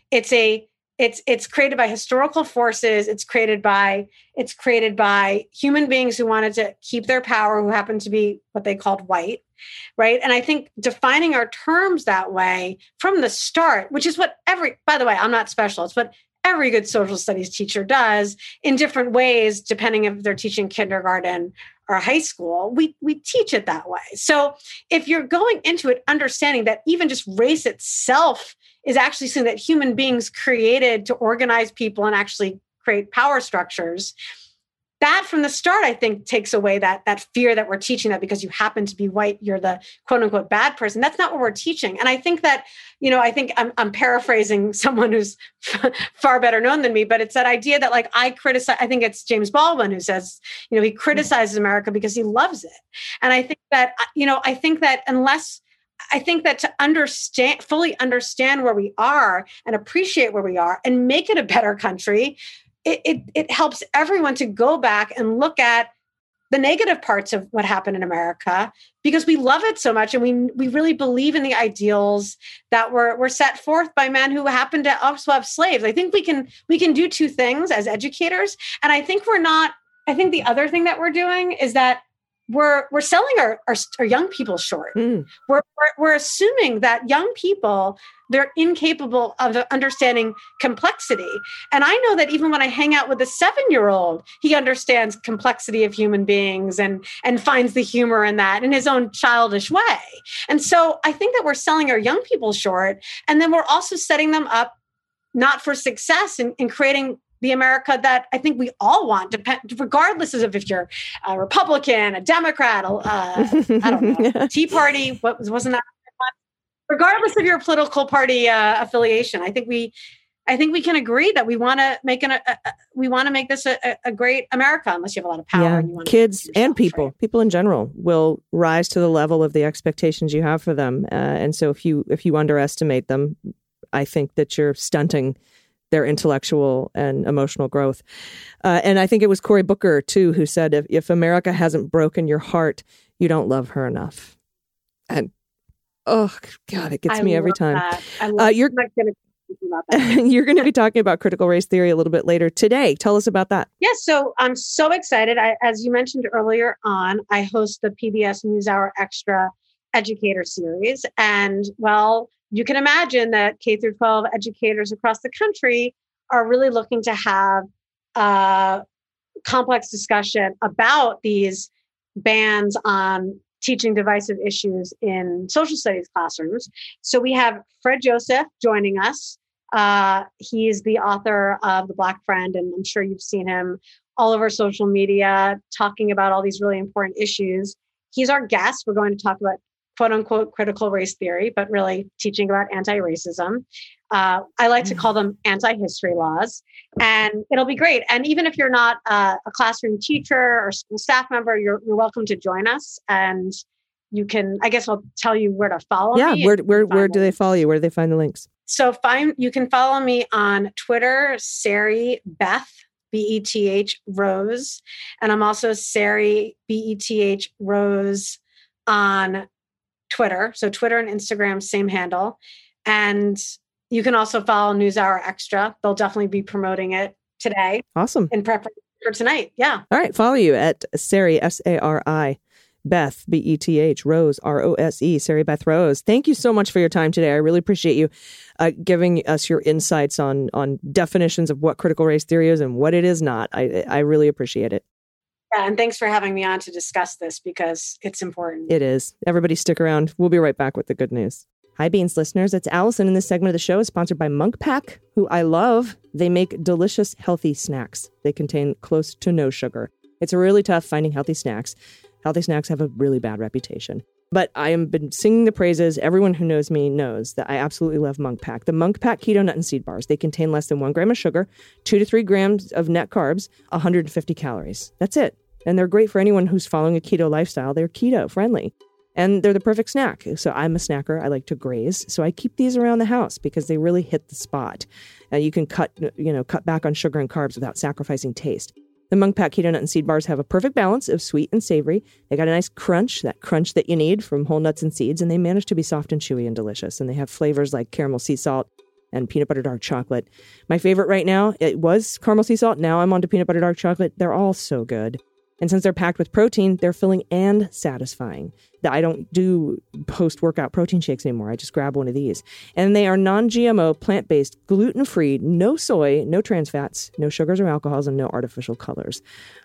It's a it's it's created by historical forces. It's created by it's created by human beings who wanted to keep their power who happen to be what they called white right? And i think defining our terms that way from the start which is what every by the way i'm not special it's what every good social studies teacher does in different ways, depending if they're teaching kindergarten or high school. We we teach it that way. So if you're going into it understanding that even just race itself is actually something that human beings created to organize people and actually create power structures that from the start i think takes away that that fear that we're teaching that because you happen to be white you're the quote unquote bad person. That's not what we're teaching. And i think that you know i think i'm, I'm paraphrasing <laughs> someone who's <laughs> far better known than me but it's that idea that like i criticize i think it's james baldwin who says you know he criticizes america because he loves it. And i think that uh, you know i think that unless I think that to understand, fully understand where we are and appreciate where we are and make it a better country, it, it, it helps everyone to go back and look at the negative parts of what happened in America because we love it so much and we we really believe in the ideals that were were set forth by men who happened to also have slaves. I think we can we can do two things as educators and I think we're not I think the other thing that we're doing is that we're we're selling our, our, our young people short. Mm. We're, we're we're assuming that young people they're incapable of understanding complexity. And I know that even when I hang out with a seven year old, he understands complexity of human beings and and finds the humor in that in his own childish way. And so I think that we're selling our young people short, and then we're also setting them up not for success in, in creating the America that I think we all want, depend, regardless of if you're a Republican, a Democrat, uh, I don't <laughs> know, Tea Party. What was wasn't that? Regardless of your political party uh, affiliation, I think we, I think we can agree that we want to make an, a, a, we want to make this a, a, great America. Unless you have a lot of power, yeah. and you want kids yourself, and people, right? people in general, will rise to the level of the expectations you have for them. Uh, and so, if you if you underestimate them, I think that you're stunting their intellectual and emotional growth. Uh, and I think it was Cory Booker, too, who said, if, if America hasn't broken your heart, you don't love her enough. And oh, God, it gets I me every time. that. I love, Uh, you're- about that. <laughs> You're going to be talking about critical race theory a little bit later today. Tell us about that. Yes, so I'm so excited. I, as you mentioned earlier on, I host the PBS NewsHour Extra Educator Series, and well, you can imagine that K through 12 educators across the country are really looking to have a complex discussion about these bans on teaching divisive issues in social studies classrooms. So we have Fred Joseph joining us. Uh, he's the author of The Black Friend, and I'm sure you've seen him all over social media talking about all these really important issues. He's our guest. We're going to talk about quote unquote critical race theory, but really teaching about anti racism. Uh, I like to call them anti history laws, and it'll be great. And even if you're not uh, a classroom teacher or school staff member, you're, you're welcome to join us. And you can, I guess, I'll tell you where to follow yeah, me. where where where do they follow you? Where do they find the links? So find you can follow me on Twitter, Sari Beth, B E T H Rose. And I'm also Sari B E T H Rose on Twitter. So Twitter and Instagram, same handle. And you can also follow NewsHour Extra. They'll definitely be promoting it today Awesome. in preparation for tonight. Yeah. All right, follow you at Sari S A R I Beth B E T H Rose R O S E Sari Beth Rose. Thank you so much for your time today. I really appreciate you uh, giving us your insights on on definitions of what critical race theory is and what it is not. I I really appreciate it. Yeah. And thanks for having me on to discuss this because it's important. It is. Everybody stick around. We'll be right back with the good news. Hi, Beans listeners. It's Allison, and this segment of the show is sponsored by Munk Pack, who I love. They make delicious, healthy snacks. They contain close to no sugar. It's really tough finding healthy snacks. Healthy snacks have a really bad reputation. But I have been singing the praises. Everyone who knows me knows that I absolutely love Munk Pack. The Munk Pack Keto Nut and Seed Bars. They contain less than one gram of sugar, two to three grams of net carbs, 150 calories. That's it. And they're great for anyone who's following a keto lifestyle. They're keto friendly and they're the perfect snack. So I'm a snacker. I like to graze, so I keep these around the house because they really hit the spot. Uh, you can cut, you know, cut back on sugar and carbs without sacrificing taste. The Munk Pack Keto Nut and Seed Bars have a perfect balance of sweet and savory. They got a nice crunch, that crunch that you need from whole nuts and seeds, and they manage to be soft and chewy and delicious. And they have flavors like caramel sea salt and peanut butter dark chocolate. My favorite right now, it was caramel sea salt. Now I'm on to peanut butter dark chocolate. They're all so good. And since they're packed with protein, they're filling and satisfying. I don't do post workout protein shakes anymore. I just grab one of these. And they are non GMO, plant based, gluten free, no soy, no trans fats, no sugars or alcohols, and no artificial colors.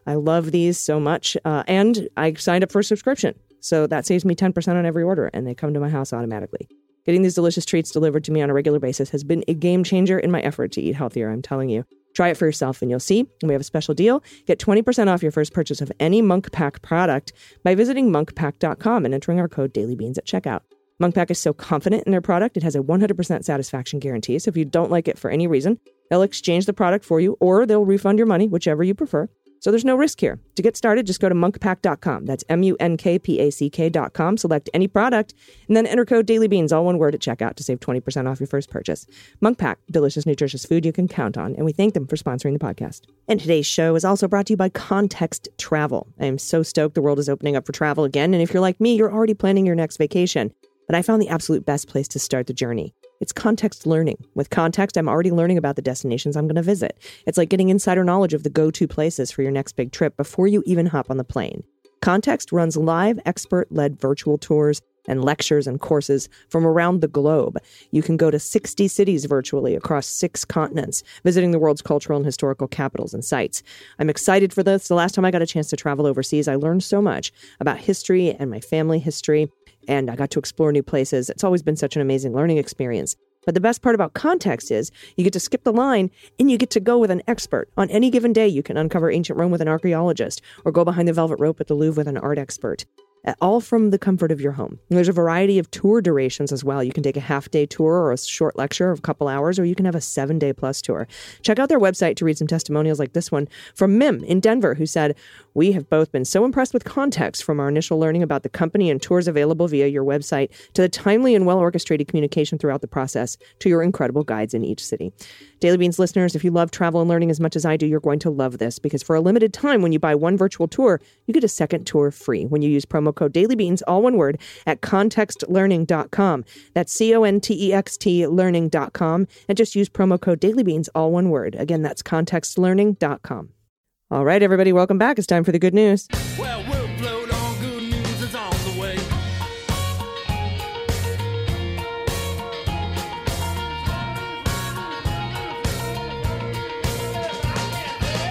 I love these so much. Uh, and I signed up for a subscription. So that saves me 10% on every order, and they come to my house automatically. Getting these delicious treats delivered to me on a regular basis has been a game changer in my effort to eat healthier, I'm telling you. Try it for yourself and you'll see. And we have a special deal. Get 20% off your first purchase of any Munk Pack product by visiting munkpack.com and entering our code dailybeans at checkout. Munk Pack is so confident in their product, it has a 100% satisfaction guarantee. So if you don't like it for any reason, they'll exchange the product for you or they'll refund your money, whichever you prefer. So there's no risk here. To get started, just go to munkpack.com. That's M U N K P A C K.com. Select any product and then enter code dailybeans, all one word at checkout to save 20% off your first purchase. Munk Pack, delicious, nutritious food you can count on. And we thank them for sponsoring the podcast. And today's show is also brought to you by Context Travel. I am so stoked the world is opening up for travel again. And if you're like me, you're already planning your next vacation. But I found the absolute best place to start the journey. It's context learning. With context, I'm already learning about the destinations I'm going to visit. It's like getting insider knowledge of the go to places for your next big trip before you even hop on the plane. Context runs live, expert led virtual tours and lectures and courses from around the globe. You can go to 60 cities virtually across six continents, visiting the world's cultural and historical capitals and sites. I'm excited for this. The last time I got a chance to travel overseas, I learned so much about history and my family history and I got to explore new places. It's always been such an amazing learning experience. But the best part about context is you get to skip the line and you get to go with an expert. On any given day, you can uncover ancient Rome with an archaeologist or go behind the velvet rope at the Louvre with an art expert. Uh, All from the comfort of your home. There's a variety of tour durations as well. You can take a half day tour or a short lecture of a couple hours, or you can have a seven day plus tour. Check out their website to read some testimonials like this one from Mim in Denver, who said, We have both been so impressed with context from our initial learning about the company and tours available via your website to the timely and well orchestrated communication throughout the process to your incredible guides in each city. Daily Beans listeners, if you love travel and learning as much as I do, you're going to love this because for a limited time, when you buy one virtual tour, you get a second tour free when you use promo code DailyBeans, all one word, at contextlearning.com. That's C O N T E X T learning.com. And just use promo code DailyBeans, all one word. Again, that's contextlearning.com. All right, everybody, welcome back. It's time for the good news. Well,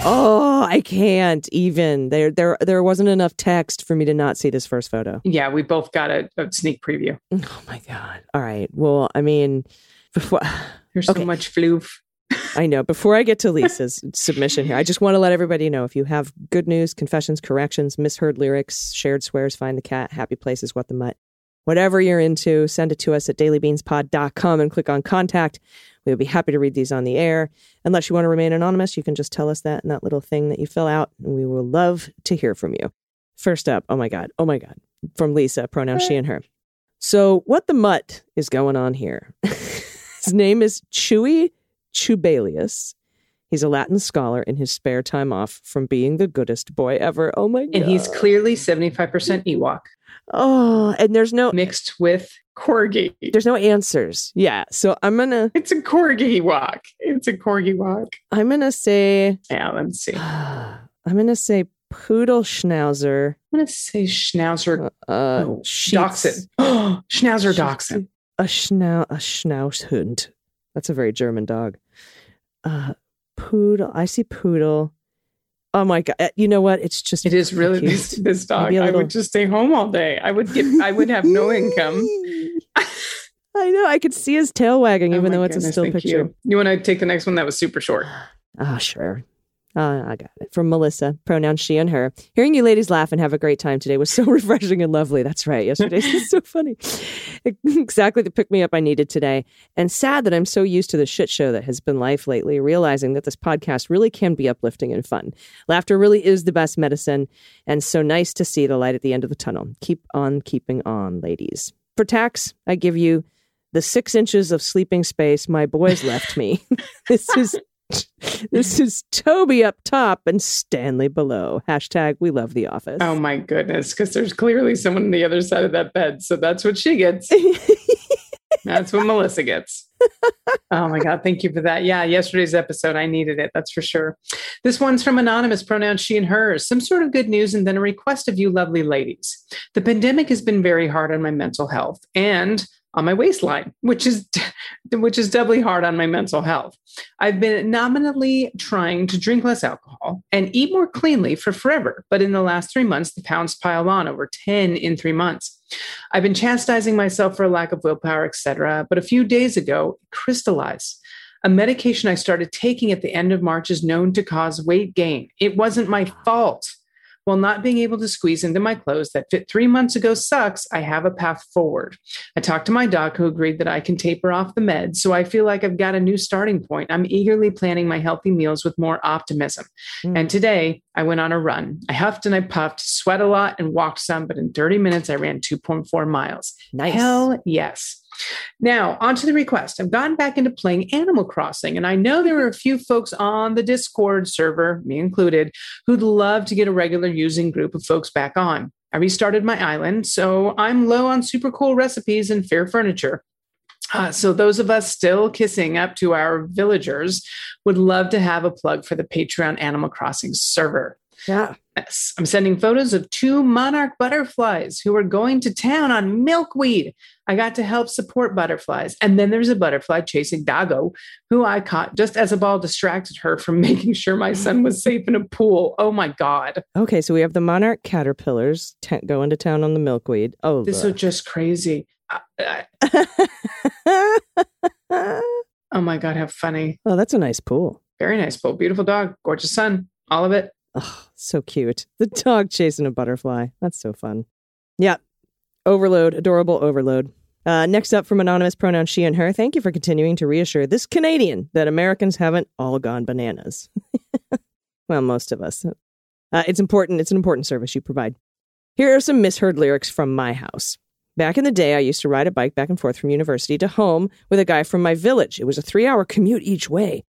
Oh, I can't even. There, there, there wasn't enough text for me to not see this first photo. Yeah, we both got a, a sneak preview. Oh my god! All right. Well, I mean, <laughs> before There's Okay. so much floof. I know, before I get to <laughs> Lisa's submission here, I just want to let everybody know if you have good news, confessions, corrections, misheard lyrics, shared swears, find the cat, happy places, what the mutt, whatever you're into, send it to us at dailybeanspod.com and click on contact. We would be happy to read these on the air. Unless you want to remain anonymous, you can just tell us that in that little thing that you fill out, and we will love to hear from you. First up, oh my God, oh my God, from Lisa, pronoun she and her. So, what the mutt is going on here? <laughs> his name is Chewy Chubalius. He's a Latin scholar in his spare time off from being the goodest boy ever. Oh my God. And he's clearly 75% Ewok Oh, and there's no mixed with Corgi. there's no answers. Yeah. So I'm gonna It's a Corgi walk. It's a Corgi walk. I'm gonna say Yeah, let's see. I'm <sighs> I'm gonna say poodle schnauzer. I'm going to say Schnauzer Uh oh, Sheets- Dachshund. <gasps> Schnauzer Dachshund. A schnau a Schnaushund. That's a very German dog. Uh poodle. I see poodle. Oh my god. Uh, You know what? It's just It is really this, this dog. A I little- would just stay home all day. I would get. I would have no income. <laughs> I know. I could see his tail wagging, Oh even though it's a still picture. You, you want to take the next one? That was super short. Ah, sure. Uh, I got it. From Melissa, pronouns she and her. Hearing you ladies laugh and have a great time today was so <laughs> refreshing and lovely. That's right. Yesterday's was so <laughs> funny. exactly the pick me up I needed today. And sad that I'm so used to the shit show that has been life lately, realizing that this podcast really can be uplifting and fun. Laughter really is the best medicine. And so nice to see the light at the end of the tunnel. Keep on keeping on, ladies. For tax, I give you the six inches of sleeping space my boys left me. <laughs> this is <laughs> this is Toby up top and Stanley below. Hashtag we love the office. Oh my goodness! Because there's clearly someone on the other side of that bed, so that's what she gets. <laughs> That's what Melissa gets. oh my God. Thank you for that. Yeah. Yesterday's episode, I needed it. That's for sure. This one's from Anonymous, pronouns she and hers. Some sort of good news and then a request of you, lovely ladies. The pandemic has been very hard on my mental health and on my waistline, which is <laughs> which is doubly hard on my mental health. I've been nominally trying to drink less alcohol and eat more cleanly for forever, but in the last 3 months the pounds piled on over 10 in 3 months. I've been chastising myself for a lack of willpower, etc., but a few days ago it crystallized. A medication I started taking at the end of March is known to cause weight gain. It wasn't my fault. While not being able to squeeze into my clothes that fit three months ago sucks, I have a path forward. I talked to my doc who agreed that I can taper off the meds, so I feel like I've got a new starting point. I'm eagerly planning my healthy meals with more optimism. Mm. And today I went on a run. I huffed and I puffed, sweat a lot and walked some, but in 30 minutes I ran 2.4 miles. Nice. Hell yes. Now, on to the request. I've gotten back into playing Animal Crossing, and I know there are a few folks on the Discord server, me included, who'd love to get a regular using group of folks back on. I restarted my island, so I'm low on super cool recipes and fair furniture. Uh, so, those of us still kissing up to our villagers would love to have a plug for the Patreon Animal Crossing server. Yeah. Yes. I'm sending photos of two monarch butterflies who are going to town on milkweed. I got to help support butterflies. And then there's a butterfly chasing Dago, who I caught just as a ball distracted her from <laughs> making sure my son was safe in a pool. Oh my God. Okay, so we have the monarch caterpillars t- going to town on the milkweed. Oh, This is just crazy. <laughs> Oh my God. How funny. oh, that's a nice pool. Very nice pool. Beautiful dog. Gorgeous son. All of it. Oh, so cute. The dog chasing a butterfly. That's so fun. Yeah. Overload, adorable overload. Uh, next up from anonymous pronoun she and her. Thank you for continuing to reassure this Canadian that Americans haven't all gone bananas. <laughs> well, most of us. Uh, it's important. It's an important service you provide. Here are some misheard lyrics from my house. Back in the day, I used to ride a bike back and forth from university to home with a guy from my village. It was a three hour commute each way.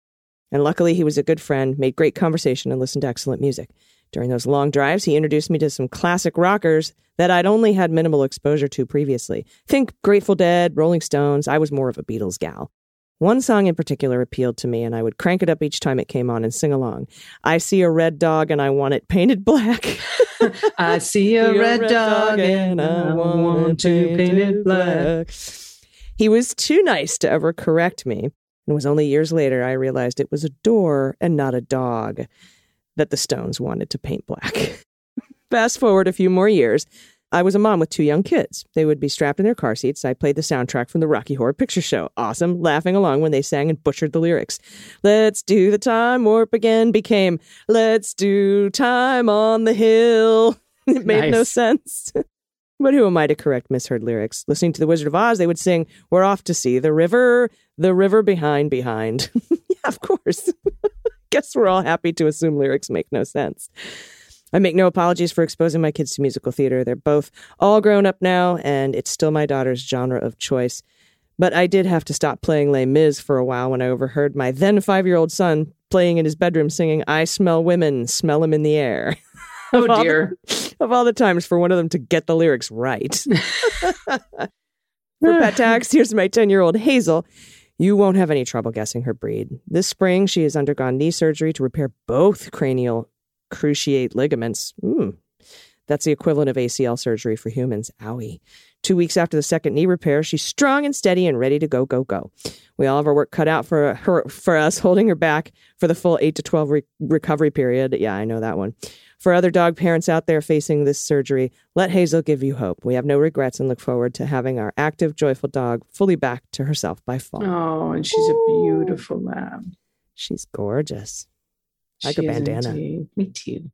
And luckily, he was a good friend, made great conversation, and listened to excellent music. During those long drives, he introduced me to some classic rockers that I'd only had minimal exposure to previously. Think Grateful Dead, Rolling Stones. I was more of a Beatles gal. One song in particular appealed to me, and I would crank it up each time it came on and sing along. I see a red dog and I want it painted black. <laughs> I see a <laughs> See red, dog and I want to paint it black. He was too nice to ever correct me. And it was only years later I realized it was a door and not a dog that the Stones wanted to paint black. <laughs> Fast forward a few more years. I was a mom with two young kids. They would be strapped in their car seats. I played the soundtrack from the Rocky Horror Picture Show. Awesome, laughing along when they sang and butchered the lyrics. Let's do the time warp again became Let's do time on the hill. <laughs> It made no sense. <laughs> But who am I to correct misheard lyrics? Listening to The Wizard of Oz, they would sing, We're off to see the river, the river behind, behind. <laughs> yeah, of course. <laughs> Guess we're all happy to assume lyrics make no sense. I make no apologies for exposing my kids to musical theater. They're both all grown up now, and it's still my daughter's genre of choice. But I did have to stop playing Les Mis for a while when I overheard my then five year old son playing in his bedroom singing, I smell women, smell 'em in the air. <laughs> <laughs> Oh Of all the- dear. of all the times for one of them to get the lyrics right. <laughs> for pet tax, here's my 10 year old Hazel. You won't have any trouble guessing her breed. This spring, she has undergone knee surgery to repair both cranial cruciate ligaments. Mm. That's the equivalent of ACL surgery for humans. Owie. Two weeks after the second knee repair, she's strong and steady and ready to go, go, go. We all have our work cut out for her, for us, holding her back for the full eight to twelve re- recovery period. Yeah, I know that one. For other dog parents out there facing this surgery, let Hazel give you hope. We have no regrets and look forward to having our active, joyful dog fully back to herself by fall. Oh, and she's a beautiful lab. She's gorgeous. Like She a bandana. indeed. Me too.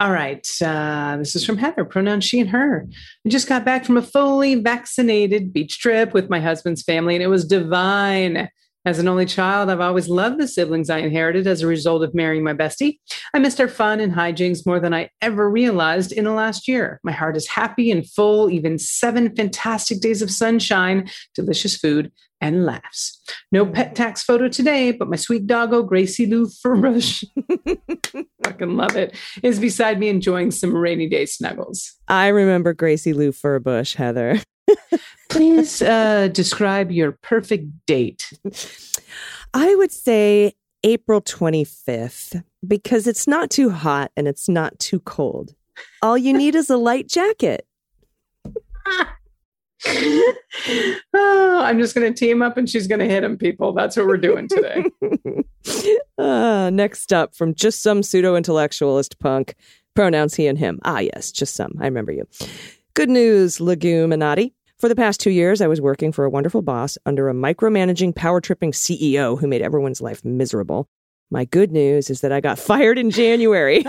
All right. Uh, this is from Heather, pronoun she and her. I just got back from a fully vaccinated beach trip with my husband's family, and it was divine. As an only child, I've always loved the siblings I inherited as a result of marrying my bestie. I missed our fun and hijinks more than I ever realized in the last year. My heart is happy and full, even seven fantastic days of sunshine, delicious food, and laughs. No pet tax photo today, but my sweet doggo, Gracie Lou Furbush, <laughs> fucking love it, is beside me enjoying some rainy day snuggles. I remember Gracie Lou Furbush, Heather. Please uh, describe your perfect date. I would say April 25th because it's not too hot and it's not too cold. All you need is a light jacket. oh, I'm just going to team up and she's going to hit him, people. That's what we're doing today. uh, <laughs> next up, from just some pseudo intellectualist punk, pronouns he and him. Ah, yes, just some. I remember you. Good news, Leguminati. For the past two years, I was working for a wonderful boss under a micromanaging, power tripping CEO who made everyone's life miserable. My good news is that I got <laughs> fired in January.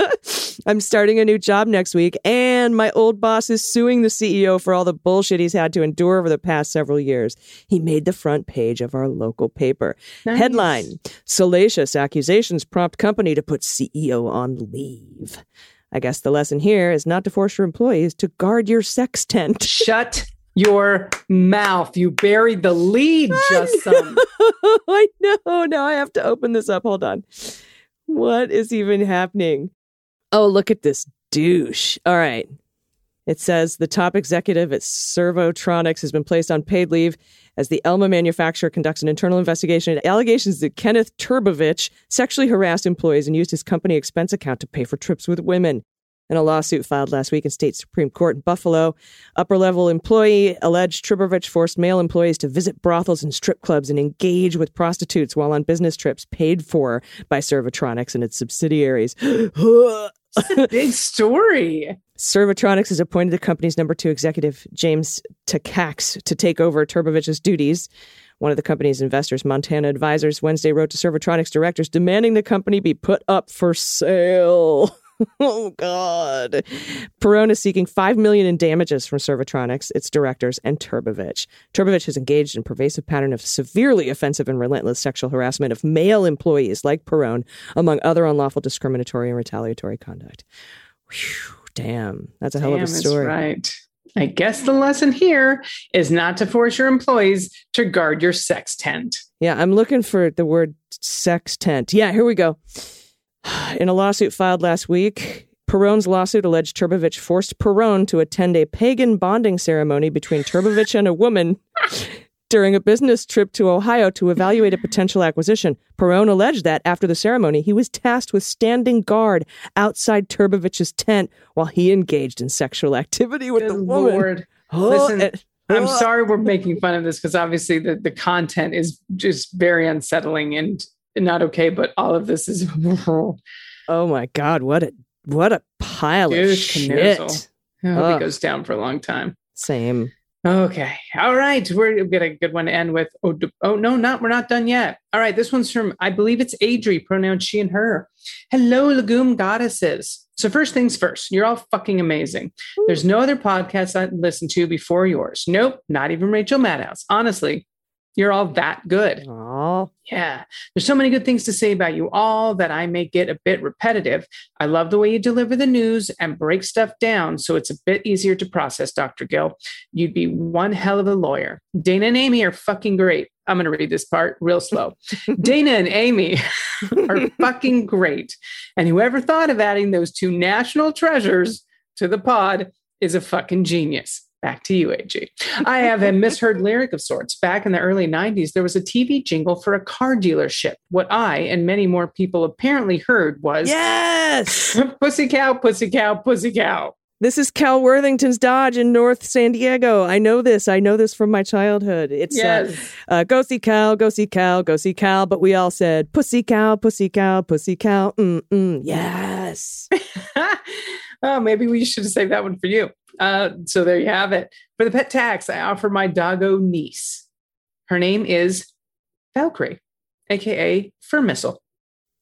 <laughs> I'm starting a new job next week, and my old boss is suing the CEO for all the bullshit he's had to endure over the past several years. He made the front page of our local paper. Nice. Headline Salacious accusations prompt company to put CEO on leave. I guess the lesson here is not to force your employees to guard your sex tent. <laughs> Shut your mouth. You buried the lead, just some. <laughs> I know. Now I have to open this up. Hold on. What is even happening? Oh, look at this douche. All right. It says the top executive at Servotronics has been placed on paid leave as the Elma manufacturer conducts an internal investigation allegations that Kenneth Trbovich sexually harassed employees and used his company expense account to pay for trips with women. In a lawsuit filed last week in state Supreme Court in Buffalo, upper level employee alleged Trbovich forced male employees to visit brothels and strip clubs and engage with prostitutes while on business trips paid for by Servotronics and its subsidiaries. <gasps> It's a big story. Servotronics has appointed the company's number two executive, James Takacs, to take over Trbovich's duties. One of the company's investors, Montana Advisors, Wednesday wrote to Servotronics directors demanding the company be put up for sale. <laughs> oh God! Perone is seeking five million in damages from Servotronics, its directors, and Trbovich. Trbovich has engaged in pervasive pattern of severely offensive and relentless sexual harassment of male employees like Perone, among other unlawful discriminatory and retaliatory conduct. Whew, damn, that's a hell Damn of a story. right. I guess the lesson here is not to force your employees to guard your sex tent. Yeah, I'm looking for the word sex tent. Yeah, here we go. <sighs> In a lawsuit filed last week, Perone's lawsuit alleged Trbovich forced Perone to attend a pagan bonding ceremony between Trbovich and a woman <laughs> during a business trip to Ohio to evaluate a potential acquisition. Perone alleged that after the ceremony, he was tasked with standing guard outside Trbovich's tent while he engaged in sexual activity with Good the woman. Lord. <gasps> Oh, Listen, and- I'm oh. sorry we're making fun of this because obviously the, the content is just very unsettling and not okay, but all of this is <laughs> Oh my God! What a what a pile of shit. I hope it goes down for a long time. Same. Okay. All right. We're got a good one to end with. Oh, oh no, not we're not done yet. All right. This one's from I believe it's Adri, pronoun she and her. Hello, legume goddesses. So first things first, you're all fucking amazing. There's no other podcast I listened to before yours. Nope, not even Rachel Madhouse. Honestly, you're all that good. Oh, Yeah. There's so many good things to say about you all that I may get a bit repetitive. I love the way you deliver the news and break stuff down so it's a bit easier to process, Dr. Gill. You'd be one hell of a lawyer. Dana and Aimee are fucking great. I'm going to read this part real slow. <laughs> Dana and Aimee <laughs> are fucking great. And whoever thought of adding those two national treasures to the pod is a fucking genius. Back to you, AG. I have a misheard <laughs> lyric of sorts. Back in the early 90s, there was a TV jingle for a car dealership. What I and many more people apparently heard was yes. <laughs> pussy cow, pussy cow, pussy cow. This is Cal Worthington's Dodge in North San Diego. I know this. I know this from my childhood. It's uh, Yes. uh, go see Cal, go see Cal, go see Cal. But we all said pussy cow, pussy cow, pussy cow. Mm mm. Yes. <laughs> oh, maybe we should have saved that one for you. Uh, so there you have it. For the pet tax, I offer my doggo niece. Her name is Valkyrie, aka Fur Missile.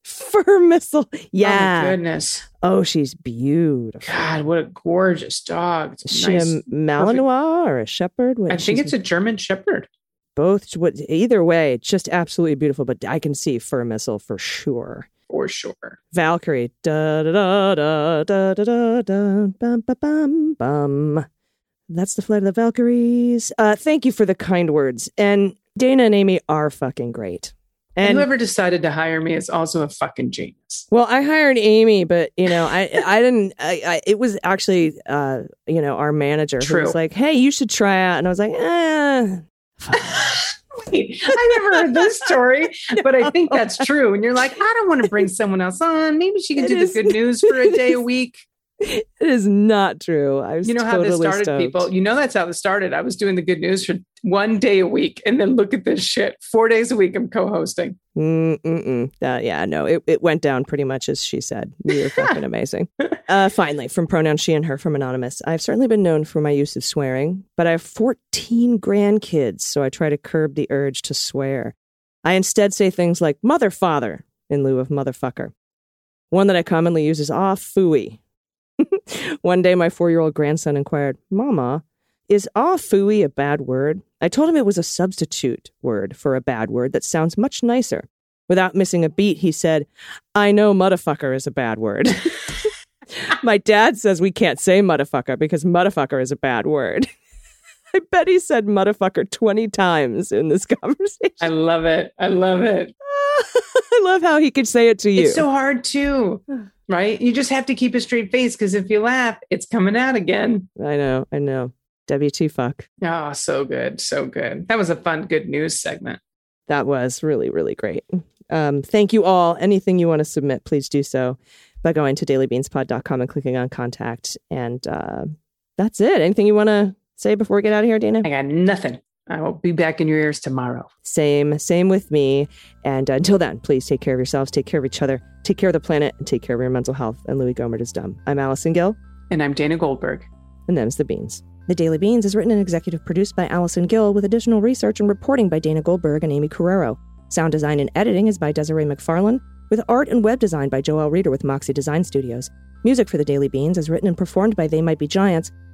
Fur missile. Yeah. Oh Yeah. goodness. Oh, she's beautiful. God, what a gorgeous dog. It's Is she nice. a Malinois or a Shepherd? What- I think it's a German Shepherd. both. What, either way, it's just absolutely beautiful. But I can see Fur Missile for sure. For sure. Valkyrie. Da da da da da da da da bum bum bum. That's the flight of the Valkyries. Uh, thank you for the kind words. And Dana and Aimee are fucking great. And whoever decided to hire me is also a fucking genius. well, I hired Aimee, but you know, I I didn't. I, I it was actually uh you know our manager who was like, "Hey, you should try out," and I was like, "Eh." Wait, I never heard this story, but I think that's <laughs> true. And you're like, I don't want to bring someone else on. Maybe she can It do is- the good news for a day a week. <laughs> It is not true. I was You know how this started, stoked. people. You know that's how this started. I was doing the good news for one day a week, and then look at this shit. Four days a week, I'm co-hosting. Mm-mm-mm. Uh, yeah, no, it, it went down pretty much as she said. You were <laughs> fucking amazing. Uh, finally, from pronoun she and her from Anonymous. I've certainly been known for my use of swearing, but I have 14 grandkids, so I try to curb the urge to swear. I instead say things like mother father in lieu of motherfucker. One that I commonly use is ah fooey. One day, my four year old grandson inquired, Mama, is ah fooey a bad word? I told him it was a substitute word for a bad word that sounds much nicer. Without missing a beat, he said, I know motherfucker is a bad word. <laughs> My dad says we can't say motherfucker because motherfucker is a bad word. <laughs> I bet he said motherfucker 20 times in this <laughs> conversation. I love it. I love it. <laughs> I love how he could say it to you. It's so hard too, <sighs> right? You just have to keep a straight face because if you laugh, it's coming out again. I know, I know. WT fuck. Oh, so good. So good. That was a fun, good news segment. That was really, really great. Um, thank you all. Anything you want to submit, please do so by going to dailybeanspod.com and clicking on contact. And uh, that's it. Anything you want to say before we get out of here, Dana? I got nothing. I will be back in your ears tomorrow. Same, same with me. And until then, please take care of yourselves, take care of each other, take care of the planet, and take care of your mental health. And Louis Gohmert is dumb. I'm Allison Gill, And I'm Dana Goldberg. and them's the beans. The Daily Beans is written and executive produced by Allison Gill with additional research and reporting by Dana Goldberg and Aimee Carrero. Sound design and editing is by Desiree McFarlane, with art and web design by Joel Reeder with Moxie Design Studios. Music for the Daily Beans is written and performed by They Might Be Giants,